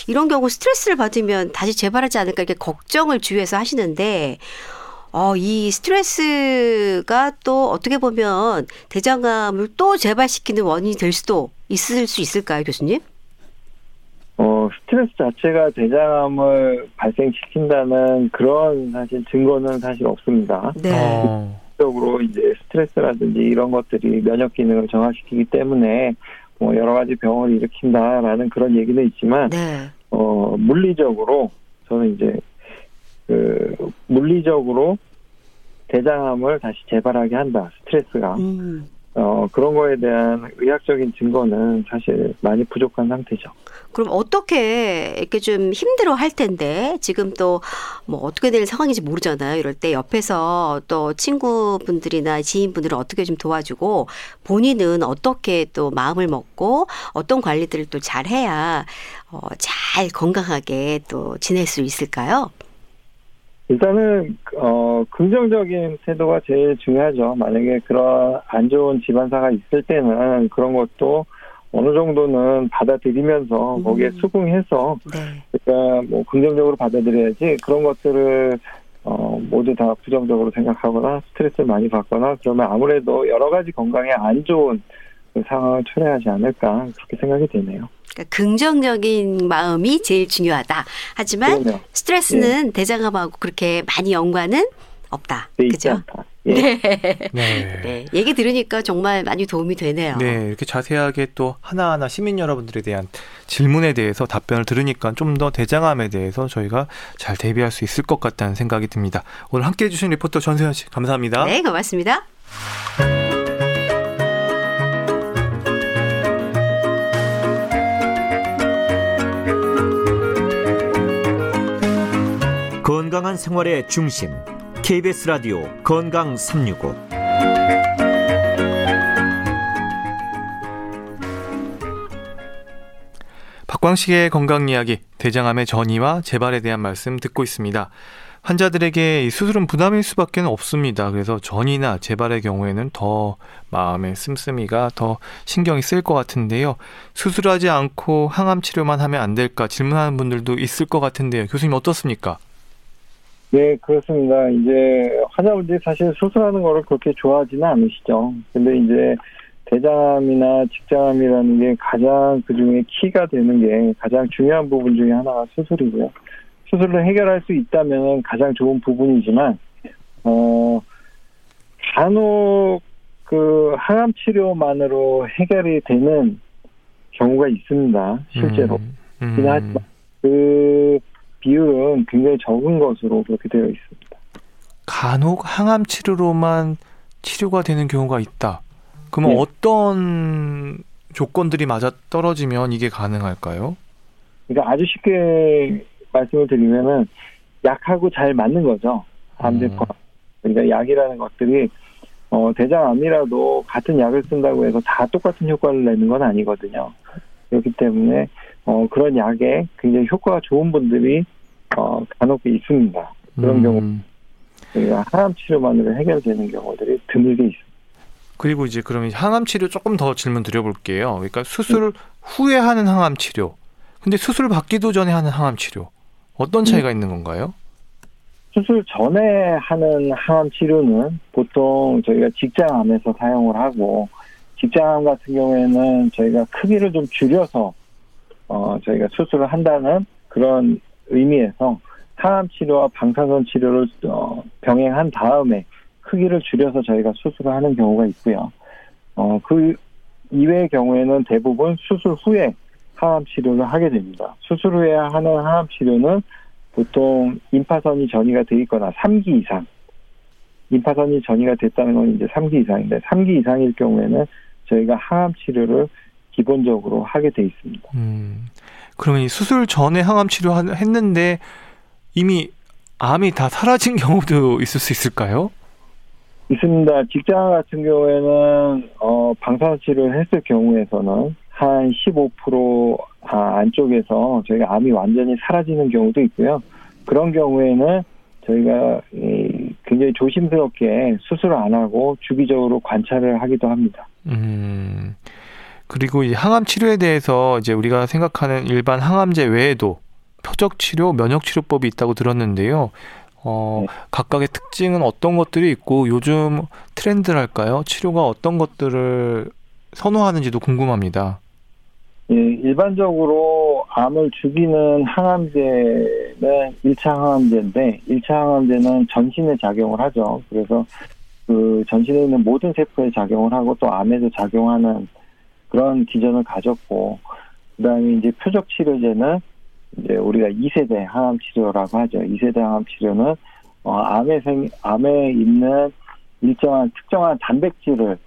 이런 경우 스트레스를 받으면 다시 재발하지 않을까 이렇게 걱정을 주위에서 하시는데 어, 이 스트레스가 또 어떻게 보면 대장암을 또 재발시키는 원인이 될 수도 있을 수 있을까요, 교수님? 어, 스트레스 자체가 대장암을 발생시킨다는 그런 사실 증거는 사실 없습니다. 네. 어. 적으로 이제 스트레스라든지 이런 것들이 면역 기능을 정화시키기 때문에 뭐 여러 가지 병을 일으킨다라는 그런 얘기는 있지만 네. 어 물리적으로 저는 이제 그 물리적으로 대장암을 다시 재발하게 한다 스트레스가 음. 어 그런 거에 대한 의학적인 증거는 사실 많이 부족한 상태죠. 그럼 어떻게 이렇게 좀 힘들어 할 텐데 지금 또 뭐 어떻게 될 상황인지 모르잖아요. 이럴 때 옆에서 또 친구분들이나 지인분들은 어떻게 좀 도와주고 본인은 어떻게 또 마음을 먹고 어떤 관리들을 또 잘 해야 어, 잘 건강하게 또 지낼 수 있을까요? 일단은 어 긍정적인 태도가 제일 중요하죠. 만약에 그런 안 좋은 집안사가 있을 때는 그런 것도 어느 정도는 받아들이면서 음. 거기에 수긍해서 네. 그러니까 뭐 긍정적으로 받아들여야지 그런 것들을 어 모두 다 부정적으로 생각하거나 스트레스를 많이 받거나 그러면 아무래도 여러 가지 건강에 안 좋은 그 상황을 초래하지 않을까 그렇게 생각이 되네요. 그러니까 긍정적인 마음이 제일 중요하다. 하지만 그럼요. 스트레스는 대장암하고 그렇게 많이 연관은 없다. 돼 있지 그죠? 예. 네. 네. 네. 얘기 들으니까 정말 많이 도움이 되네요. 네, 이렇게 자세하게 또 하나하나 시민 여러분들에 대한 질문에 대해서 답변을 들으니까 좀 더 대장암에 대해서 저희가 잘 대비할 수 있을 것 같다는 생각이 듭니다. 오늘 함께 해주신 리포터 전세현 씨 감사합니다. 네, 고맙습니다. 건강한 생활의 중심 KBS 라디오 건강 365 박광식의 건강 이야기 대장암의 전이와 재발에 대한 말씀 듣고 있습니다. 환자들에게 이 수술은 부담일 수밖에 없습니다. 그래서 전이나 재발의 경우에는 더 마음의 씀씀이가 더 신경이 쓰일 것 같은데요. 수술하지 않고 항암 치료만 하면 안 될까 질문하는 분들도 있을 것 같은데요. 교수님 어떻습니까? 네, 그렇습니다. 이제 환자분들이 사실 수술하는 거를 그렇게 좋아하지는 않으시죠. 근데 이제 대장암이나 직장암이라는 게 가장 그 중에 키가 되는 게 가장 중요한 부분 중에 하나가 수술이고요. 수술로 해결할 수 있다면 가장 좋은 부분이지만, 어, 간혹 그 항암 치료만으로 해결이 되는 경우가 있습니다. 실제로. 음, 음. 하지만 그 비율은 굉장히 적은 것으로 그렇게 되어 있습니다. 간혹 항암 치료로만 치료가 되는 경우가 있다. 그러면 네. 어떤 조건들이 맞아 떨어지면 이게 가능할까요? 그러니까 아주 쉽게 말씀을 드리면은 약하고 잘 맞는 거죠. 암제과. 그러니까 약이라는 것들이 어, 대장암이라도 같은 약을 쓴다고 해서 다 똑같은 효과를 내는 건 아니거든요. 그렇기 때문에 어, 그런 약에 굉장히 효과가 좋은 분들이 어, 간혹 있습니다. 그런 음. 경우 저희가 항암 치료만으로 해결되는 경우들이 드물게 있습니다. 그리고 이제 그러면 항암 치료 조금 더 질문 드려볼게요. 그러니까 수술 후에 하는 항암 치료. 근데 수술 받기도 전에 하는 항암 치료. 어떤 차이가 있는 건가요? 수술 전에 하는 항암 치료는 보통 저희가 직장암에서 사용을 하고 직장암 같은 경우에는 저희가 크기를 좀 줄여서 어 저희가 수술을 한다는 그런 의미에서 항암 치료와 방사선 치료를 어, 병행한 다음에 크기를 줄여서 저희가 수술을 하는 경우가 있고요. 어 그 이외의 경우에는 대부분 수술 후에 항암 치료를 하게 됩니다. 수술 후에 하는 항암 치료는 보통 임파선이 전이가 돼 있거나 3기 이상 임파선이 전이가 됐다는 건 이제 3기 이상인데 3기 이상일 경우에는 저희가 항암 치료를 기본적으로 하게 돼 있습니다. 음. 그러면 이 수술 전에 항암 치료 하- 했는데 이미 암이 다 사라진 경우도 있을 수 있을까요? 있습니다. 직장 같은 경우에는 어, 방사선 치료를 했을 경우에서는 한 15% 아, 안쪽에서 저희가 암이 완전히 사라지는 경우도 있고요. 그런 경우에는 저희가 이, 굉장히 조심스럽게 수술을 안 하고 주기적으로 관찰을 하기도 합니다. 음. 그리고 이 항암 치료에 대해서 이제 우리가 생각하는 일반 항암제 외에도 표적 치료, 면역 치료법이 있다고 들었는데요. 어, 네. 각각의 특징은 어떤 것들이 있고 요즘 트렌드랄까요? 치료가 어떤 것들을 선호하는지도 궁금합니다. 예, 일반적으로 암을 죽이는 항암제는 1차 항암제인데 1차 항암제는 전신에 작용을 하죠. 그래서 그 전신에 있는 모든 세포에 작용을 하고 또 암에도 작용하는 그런 기전을 가졌고 그다음에 이제 표적 치료제는 이제 우리가 2세대 항암 치료라고 하죠. 2세대 항암 치료는 어, 암에 생 암에 있는 일정한 특정한 단백질을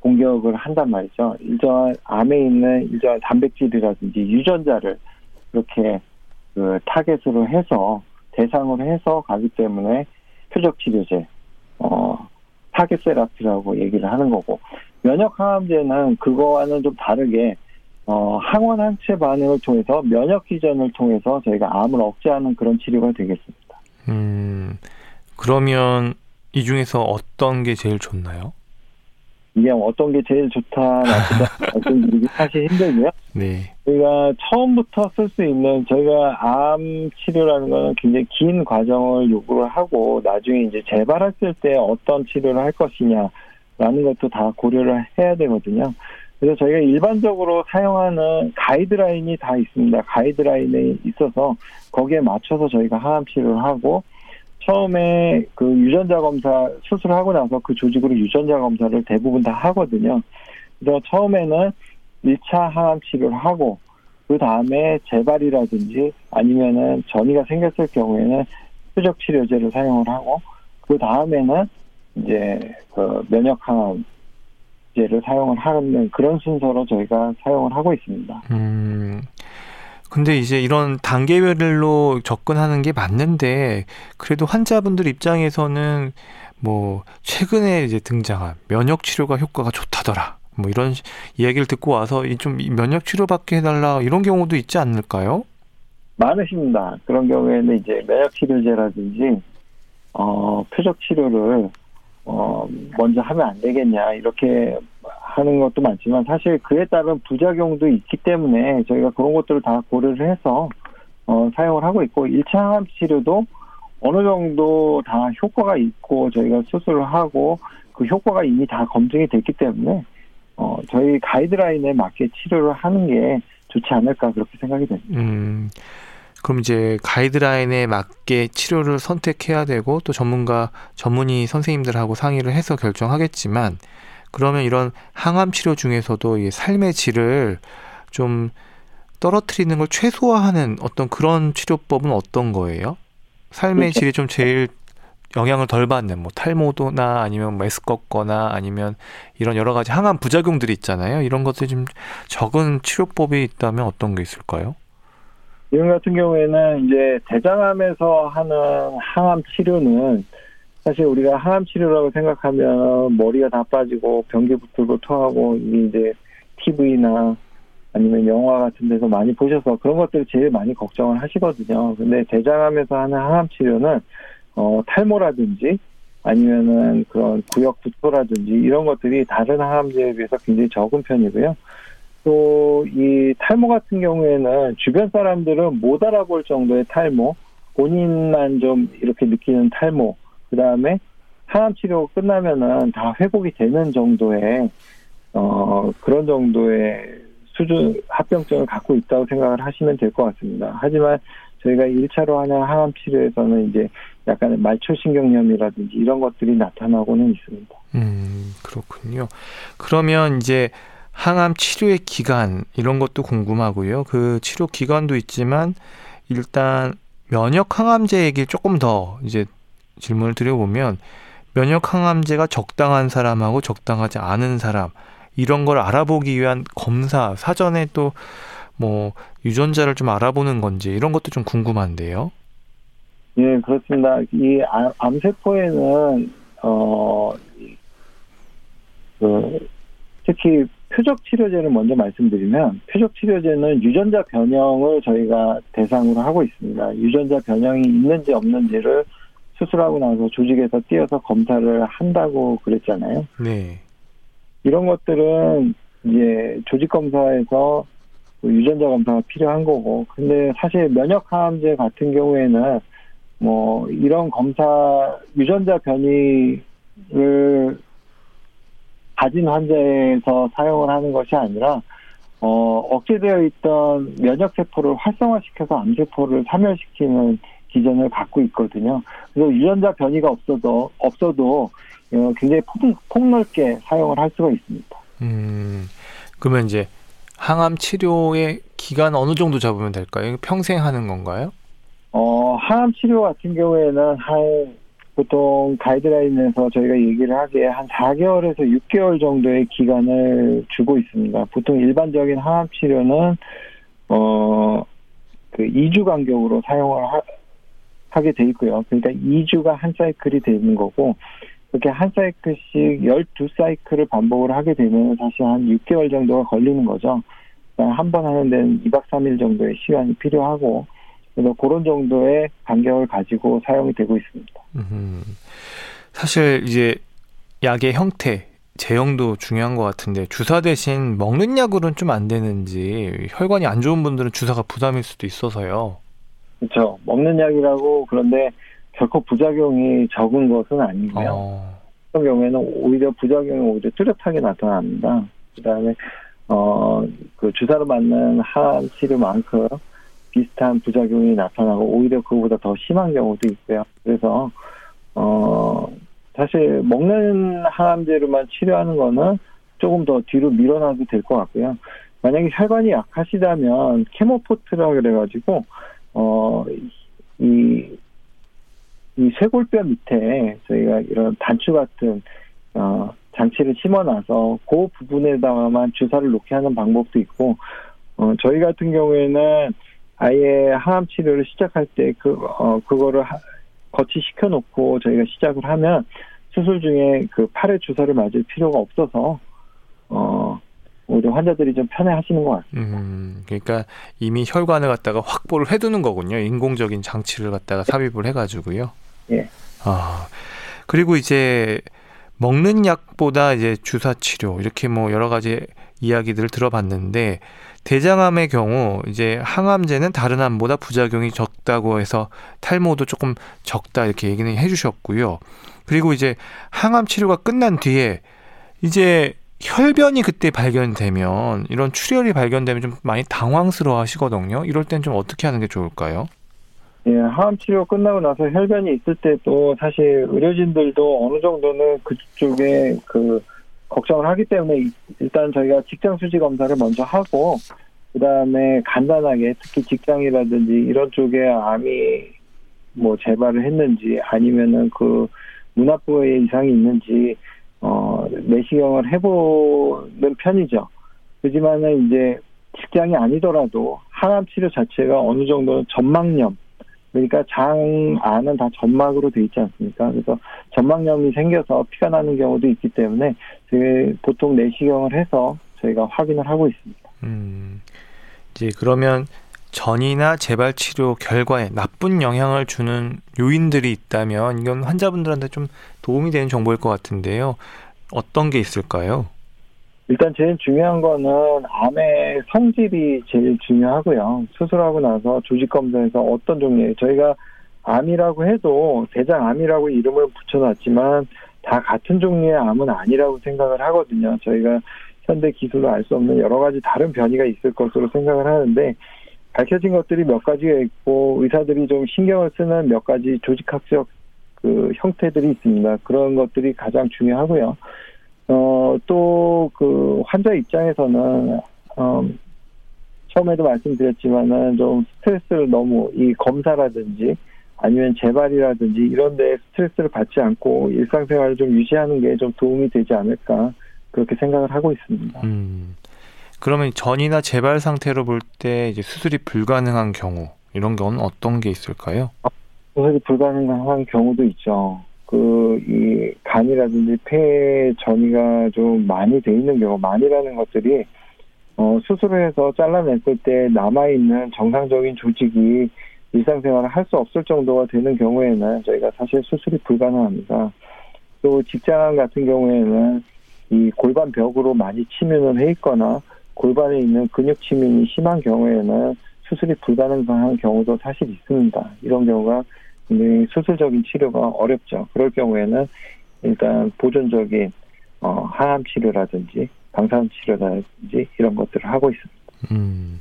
공격을 한단 말이죠. 일정한 암에 있는 일정한 단백질이라든지 유전자를 그렇게 그 타겟으로 해서 대상으로 해서 가기 때문에 표적 치료제, 어, target therapy라고 얘기를 하는 거고 면역 항암제는 그거와는 좀 다르게 어, 항원 항체 반응을 통해서 면역 기전을 통해서 저희가 암을 억제하는 그런 치료가 되겠습니다. 음. 그러면 이 중에서 어떤 게 제일 좋나요? 이게 어떤 게 제일 좋다, 나쁘다 말씀드리기 사실 힘들고요. 네. 저희가 처음부터 쓸 수 있는 저희가 암 치료라는 거는 굉장히 긴 과정을 요구를 하고 나중에 이제 재발했을 때 어떤 치료를 할 것이냐 라는 것도 다 고려를 해야 되거든요. 그래서 저희가 일반적으로 사용하는 가이드라인이 다 있습니다. 가이드라인이 있어서 거기에 맞춰서 저희가 항암 치료를 하고 처음에 그 유전자 검사 수술하고 나서 그 조직으로 유전자 검사를 대부분 다 하거든요. 그래서 처음에는 1차 항암 치료를 하고 그 다음에 재발이라든지 아니면은 전이가 생겼을 경우에는 표적 치료제를 사용을 하고 그 다음에는 이제 그 면역 항암제를 사용을 하는 그런 순서로 저희가 사용을 하고 있습니다. 음. 근데 이제 이런 단계별로 접근하는 게 맞는데 그래도 환자분들 입장에서는 뭐 최근에 이제 등장한 면역 치료가 효과가 좋다더라. 뭐 이런 이야기를 듣고 와서 좀 면역 치료 받게 해달라 이런 경우도 있지 않을까요? 많으십니다. 그런 경우에는 이제 면역 치료제라든지 어 표적 치료를 어 먼저 하면 안 되겠냐 이렇게 하는 것도 많지만 사실 그에 따른 부작용도 있기 때문에 저희가 그런 것들을 다 고려를 해서 어, 사용을 하고 있고 1차 항암 치료도 어느 정도 다 효과가 있고 저희가 수술을 하고 그 효과가 이미 다 검증이 됐기 때문에 어, 저희 가이드라인에 맞게 치료를 하는 게 좋지 않을까 그렇게 생각이 됩니다. 음, 그럼 이제 가이드라인에 맞게 치료를 선택해야 되고 또 전문가 전문의 선생님들하고 상의를 해서 결정하겠지만 그러면 이런 항암 치료 중에서도 이 삶의 질을 좀 떨어뜨리는 걸 최소화하는 어떤 그런 치료법은 어떤 거예요? 삶의. 질이 좀 제일 영향을 덜 받는 뭐 탈모도나 아니면 메스 꺾거나 아니면 이런 여러 가지 항암 부작용들이 있잖아요. 이런 것들이 좀 적은 치료법이 있다면 어떤 게 있을까요? 이런 같은 경우에는 이제 대장암에서 하는 항암 치료는 사실 우리가 항암 치료라고 생각하면 머리가 다 빠지고 변기 붙고 토하고 이제 TV나 아니면 영화 같은 데서 많이 보셔서 그런 것들을 제일 많이 걱정을 하시거든요. 근데 대장암에서 하는 항암 치료는 어 탈모라든지 아니면은 그런 구역 구토라든지 이런 것들이 다른 항암제에 비해서 굉장히 적은 편이고요. 또 이 탈모 같은 경우에는 주변 사람들은 못 알아볼 정도의 탈모, 본인만 좀 이렇게 느끼는 탈모, 그 다음에 항암 치료 끝나면은 다 회복이 되는 정도의 어 그런 정도의 수준 합병증을 갖고 있다고 생각을 하시면 될 것 같습니다. 하지만 저희가 1차로 하는 항암 치료에서는 이제 약간의 말초신경염이라든지 이런 것들이 나타나고는 있습니다. 음, 그렇군요. 그러면 이제 항암 치료의 기간 이런 것도 궁금하고요. 그 치료 기간도 있지만 일단 면역 항암제 얘기 조금 더 이제 질문을 드려보면 면역 항암제가 적당한 사람하고 적당하지 않은 사람 이런 걸 알아보기 위한 검사 사전에 또 뭐 유전자를 좀 알아보는 건지 이런 것도 좀 궁금한데요. 예, 그렇습니다. 이 암세포에는 어, 그 특히 표적 치료제를 먼저 말씀드리면 표적 치료제는 유전자 변형을 저희가 대상으로 하고 있습니다. 유전자 변형이 있는지 없는지를 수술하고 나서 조직에서 띄어서 검사를 한다고 그랬잖아요. 네. 이런 것들은 이제 조직 검사에서 그 유전자 검사가 필요한 거고, 근데 사실 면역 항암제 같은 경우에는 뭐 이런 검사 유전자 변이를 가진 환자에서 사용을 하는 것이 아니라 어 억제되어 있던 면역 세포를 활성화시켜서 암세포를 사멸시키는 기전을 갖고 있거든요. 그래서 유전자 변이가 없어도 없어도 어, 굉장히 폭, 폭넓게 사용을 할 수가 있습니다. 음, 그러면 이제 항암 치료의 기간 어느 정도 잡으면 될까요? 평생 하는 건가요? 어, 항암 치료 같은 경우에는 한 보통 가이드라인에서 저희가 얘기를 하기에 한 4개월에서 6개월 정도의 기간을 주고 있습니다. 보통 일반적인 항암 치료는 어, 그 2주 간격으로 사용을 하, 하게 돼 있고요. 그러니까 2주가 한 사이클이 되는 거고 그렇게 한 사이클씩 12사이클을 반복을 하게 되면 사실 한 6개월 정도가 걸리는 거죠. 한 번 하는 데는 2박 3일 정도의 시간이 필요하고 그래서 그런 정도의 간격을 가지고 사용이 되고 있습니다. 음, 사실 이제 약의 형태, 제형도 중요한 것 같은데 주사 대신 먹는 약으로는 좀 안 되는지 혈관이 안 좋은 분들은 주사가 부담일 수도 있어서요. 그렇죠. 먹는 약이라고 그런데 결코 부작용이 적은 것은 아니고요. 어. 그런 경우에는 오히려 부작용이 오히려 뚜렷하게 나타납니다. 그다음에 어 그 주사로 맞는 항암 치료만큼 비슷한 부작용이 나타나고 오히려 그보다 더 심한 경우도 있고요. 그래서 어 사실 먹는 항암제로만 치료하는 거는 조금 더 뒤로 밀어놔도 될 것 같고요. 만약에 혈관이 약하시다면 케모포트라 그래가지고 어이 이 쇄골뼈 밑에 저희가 이런 단추 같은 어, 장치를 심어놔서 그 부분에다가만 주사를 놓게 하는 방법도 있고 어, 저희 같은 경우에는 아예 항암 치료를 시작할 때 그 어, 그거를 하, 거치시켜 놓고 저희가 시작을 하면 수술 중에 그 팔에 주사를 맞을 필요가 없어서 어 오히려 환자들이 좀 편해 하시는 것 같습니다. 음, 그러니까 이미 혈관을 갖다가 확보를 해두는 거군요. 인공적인 장치를 갖다가 삽입을 해가지고요. 예. 아 그리고 이제 먹는 약보다 이제 주사 치료 이렇게 뭐 여러 가지 이야기들을 들어봤는데 대장암의 경우 이제 항암제는 다른 암보다 부작용이 적다고 해서 탈모도 조금 적다 이렇게 얘기는 해주셨고요. 그리고 이제 항암 치료가 끝난 뒤에 이제 혈변이 그때 발견되면 이런 출혈이 발견되면 좀 많이 당황스러워 하시거든요. 이럴 땐 좀 어떻게 하는 게 좋을까요? 예, 항암 치료 끝나고 나서 혈변이 있을 때도 사실 의료진들도 어느 정도는 그쪽에 그 걱정을 하기 때문에 일단 저희가 직장 수지 검사를 먼저 하고 그 다음에 간단하게 특히 직장이라든지 이런 쪽에 암이 뭐 재발을 했는지 아니면은 그 문화부에 이상이 있는지 어 내시경을 해보는 편이죠. 그지만은 이제 직장이 아니더라도 항암 치료 자체가 어느 정도는 전막염 그러니까 장 안은 다 점막으로 돼 있지 않습니까? 그래서 점막염이 생겨서 피가 나는 경우도 있기 때문에 저희 보통 내시경을 해서 저희가 확인을 하고 있습니다. 음, 이제 그러면 전이나 재발 치료 결과에 나쁜 영향을 주는 요인들이 있다면 이건 환자분들한테 좀 도움이 되는 정보일 것 같은데요. 어떤 게 있을까요? 일단 제일 중요한 거는 암의 성질이 제일 중요하고요. 수술하고 나서 조직 검사에서 어떤 종류의 저희가 암이라고 해도 대장암이라고 이름을 붙여놨지만 다 같은 종류의 암은 아니라고 생각을 하거든요. 저희가 현대 기술로 알 수 없는 여러 가지 다른 변이가 있을 것으로 생각을 하는데 밝혀진 것들이 몇 가지가 있고 의사들이 좀 신경을 쓰는 몇 가지 조직학적 그 형태들이 있습니다. 그런 것들이 가장 중요하고요. 어, 또, 그, 환자 입장에서는, 어, 처음에도 말씀드렸지만은 좀 스트레스를 너무 이 검사라든지 아니면 재발이라든지 이런 데 스트레스를 받지 않고 일상생활을 좀 유지하는 게 좀 도움이 되지 않을까 그렇게 생각을 하고 있습니다. 음. 그러면 전이나 재발 상태로 볼 때 이제 수술이 불가능한 경우 이런 경우는 어떤 게 있을까요? 수술이 불가능한 경우도 있죠. 그, 이, 간이라든지 폐 전이가 좀 많이 돼 있는 경우, 많이라는 것들이, 어, 수술을 해서 잘라냈을 때 남아있는 정상적인 조직이 일상생활을 할 수 없을 정도가 되는 경우에는 저희가 사실 수술이 불가능합니다. 또 직장 같은 경우에는 이 골반 벽으로 많이 침윤을 해 있거나 골반에 있는 근육 침윤이 심한 경우에는 수술이 불가능한 경우도 사실 있습니다. 이런 경우가 굉장히 수술적인 치료가 어렵죠. 그럴 경우에는 일단 보존적인 어, 항암 치료라든지 방사선 치료라든지 이런 것들을 하고 있습니다. 음,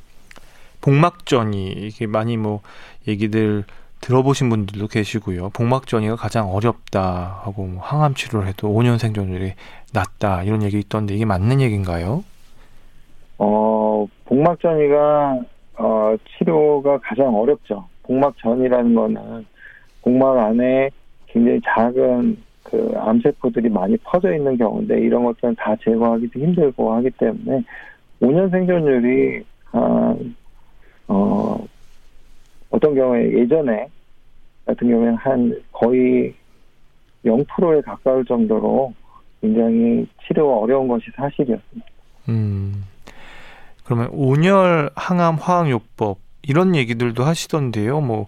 복막전이 이게 많이 뭐 얘기들 들어보신 분들도 계시고요. 복막전이가 가장 어렵다 하고 뭐 항암 치료를 해도 5년 생존율이 낮다 이런 얘기 있던데 이게 맞는 얘기인가요? 어, 복막전이가 어, 치료가 가장 어렵죠. 복막전이라는 거는 복막 안에 굉장히 작은 그 암세포들이 많이 퍼져 있는 경우인데 이런 것들은 다 제거하기도 힘들고 하기 때문에 5년 생존율이 한 어, 어떤 경우에 예전에 같은 경우에는 한 거의 0%에 가까울 정도로 굉장히 치료가 어려운 것이 사실이었습니다. 음. 그러면 온열 항암 화학요법 이런 얘기들도 하시던데요. 뭐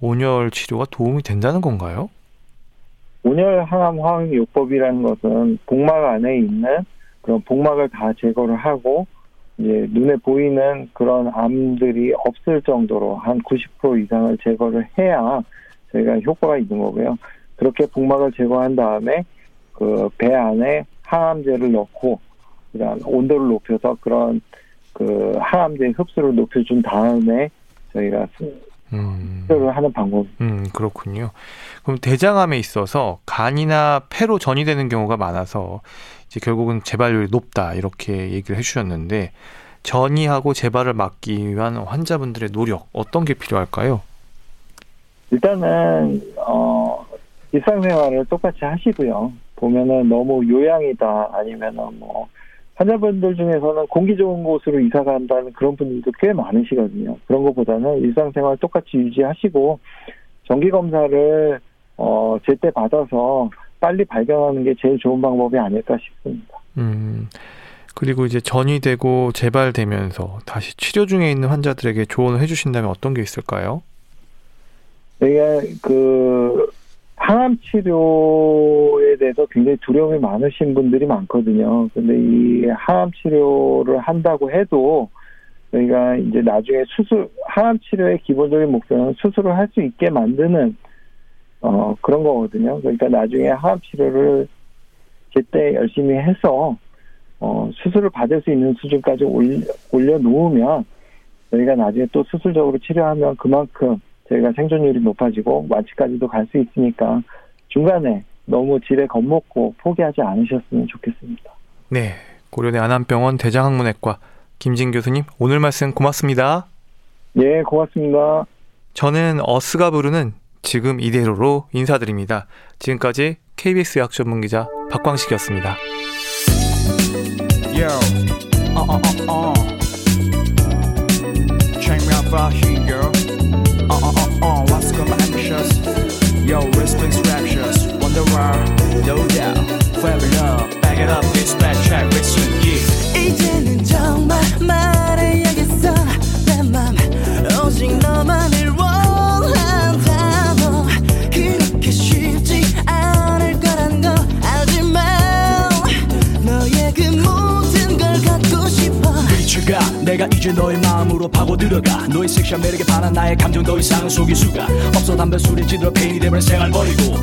온열 치료가 도움이 된다는 건가요? 온열 항암 화학요법이라는 것은 복막 안에 있는 그런 복막을 다 제거를 하고 이제 눈에 보이는 그런 암들이 없을 정도로 한 90% 이상을 제거를 해야 저희가 효과가 있는 거고요. 그렇게 복막을 제거한 다음에 그 배 안에 항암제를 넣고 그다음 온도를 높여서 그런 그 항암제 흡수를 높여준 다음에 저희가 음. 치료를 하는 방법. 음, 그렇군요. 그럼 대장암에 있어서 간이나 폐로 전이되는 경우가 많아서 이제 결국은 재발률이 높다 이렇게 얘기를 해주셨는데 전이하고 재발을 막기 위한 환자분들의 노력 어떤 게 필요할까요? 일단은 어 일상생활을 똑같이 하시고요. 보면은 너무 요양이다 아니면은 뭐 환자분들 중에서는 공기 좋은 곳으로 이사 간다는 그런 분들도 꽤 많으시거든요. 그런 것보다는 일상생활 똑같이 유지하시고 정기 검사를 어 제때 받아서 빨리 발견하는 게 제일 좋은 방법이 아닐까 싶습니다. 음. 그리고 이제 전이 되고 재발되면서 다시 치료 중에 있는 환자들에게 조언을 해주신다면 어떤 게 있을까요? 저희가 그 항암 치료에 대해서 굉장히 두려움이 많으신 분들이 많거든요. 근데 이 항암 치료를 한다고 해도 저희가 이제 나중에 수술 항암 치료의 기본적인 목표는 수술을 할 수 있게 만드는 어 그런 거거든요. 그러니까 나중에 항암 치료를 제때 열심히 해서 어 수술을 받을 수 있는 수준까지 올려, 올려 놓으면 저희가 나중에 또 수술적으로 치료하면 그만큼 저희가 생존율이 높아지고 완치까지도 갈 수 있으니까 중간에 너무 질에 겁먹고 포기하지 않으셨으면 좋겠습니다. 네. 고려대 안암병원 대장학문외과 김진 교수님 오늘 말씀 고맙습니다. 네, 고맙습니다. 저는 어스가 부르는 지금 이대로로 인사드립니다. 지금까지 KBS 약 전문 기자 박광식이었습니다. Yo, uh, uh, uh, uh. Check me out for here, girl. Uh, uh, uh, uh. What's going on, ambitious? Yo, respects raptures. Wonder why, no doubt. Forever love. Back it up, this bad track with you, yeah. 이제는 정말 말해야겠어. 내맘 오직 너만을 그리쳐가 내가 이제 너의 마음으로 파고 들어가. 너의 섹시한 매력에 반한 나의 감정 더 이상은 속일 수가 없어. 담배 술에 찌들어 페인이 되버린 생활 버리고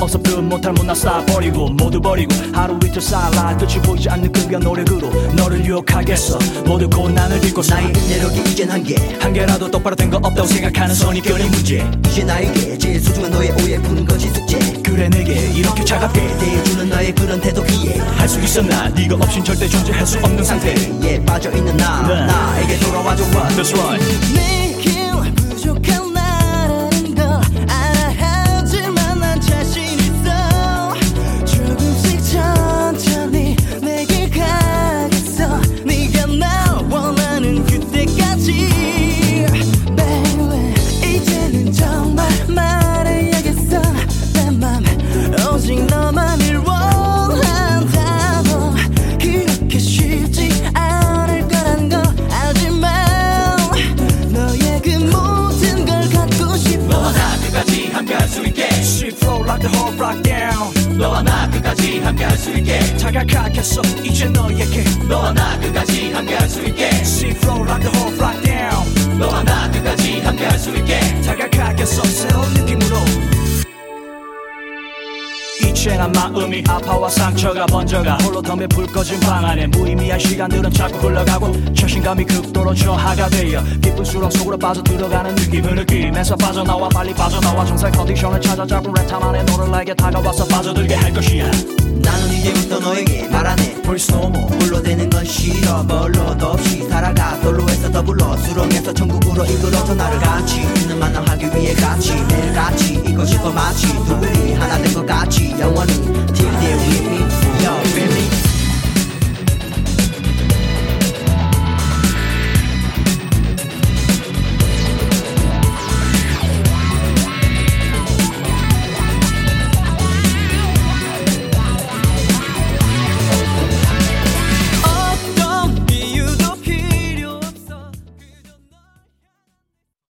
없어 듯 못할 못난 스타 버리고 모두 버리고 하루 이틀 살아 끝이 보이지 않는 끈기한 노력으로 너를 유혹하겠어. 모두 고난을 딛고서 나의 내력이 이젠 한계 한계라도 똑바로 된 거 없다고 생각하는 선입견이 문제. 이제 나에게 제일 소중한 너의 오해 푸는 것이 숙제. 그래 내게 이렇게 차갑게 대해주는 너의 그런 태도 이해. 할수 있었나? 네가 없인 절대 존재할 수 없는 상태. 예 빠져있는 나. 네. 나에게 돌아와줘 That's right 상처가 번져가. 홀로 덤벼 불 꺼진 방 안에 무의미한 시간들은 자꾸 흘러가고 자신감이 극도로 저하가 되어 수렁 속으로 빠져 들어가는 느낌을 느끼면서 빠져나와 빨리 빠져나와. 정상 컨디션을 찾아 잡은 랩탐 안에 너를 내게 다가와서 빠져들게 할 것이야. 나는 이제부터 너에게 말하네 more 홀로되는 건 싫어. 뭘로도 없이 살아가. 솔로에서 더불어 수렁에서 천국으로 이끌어서 나를 같이 있는 만남하기 위해 같이 매일같이 있고 싶어 마치 둘이 하나 된 것 같이. 영원히 Till there with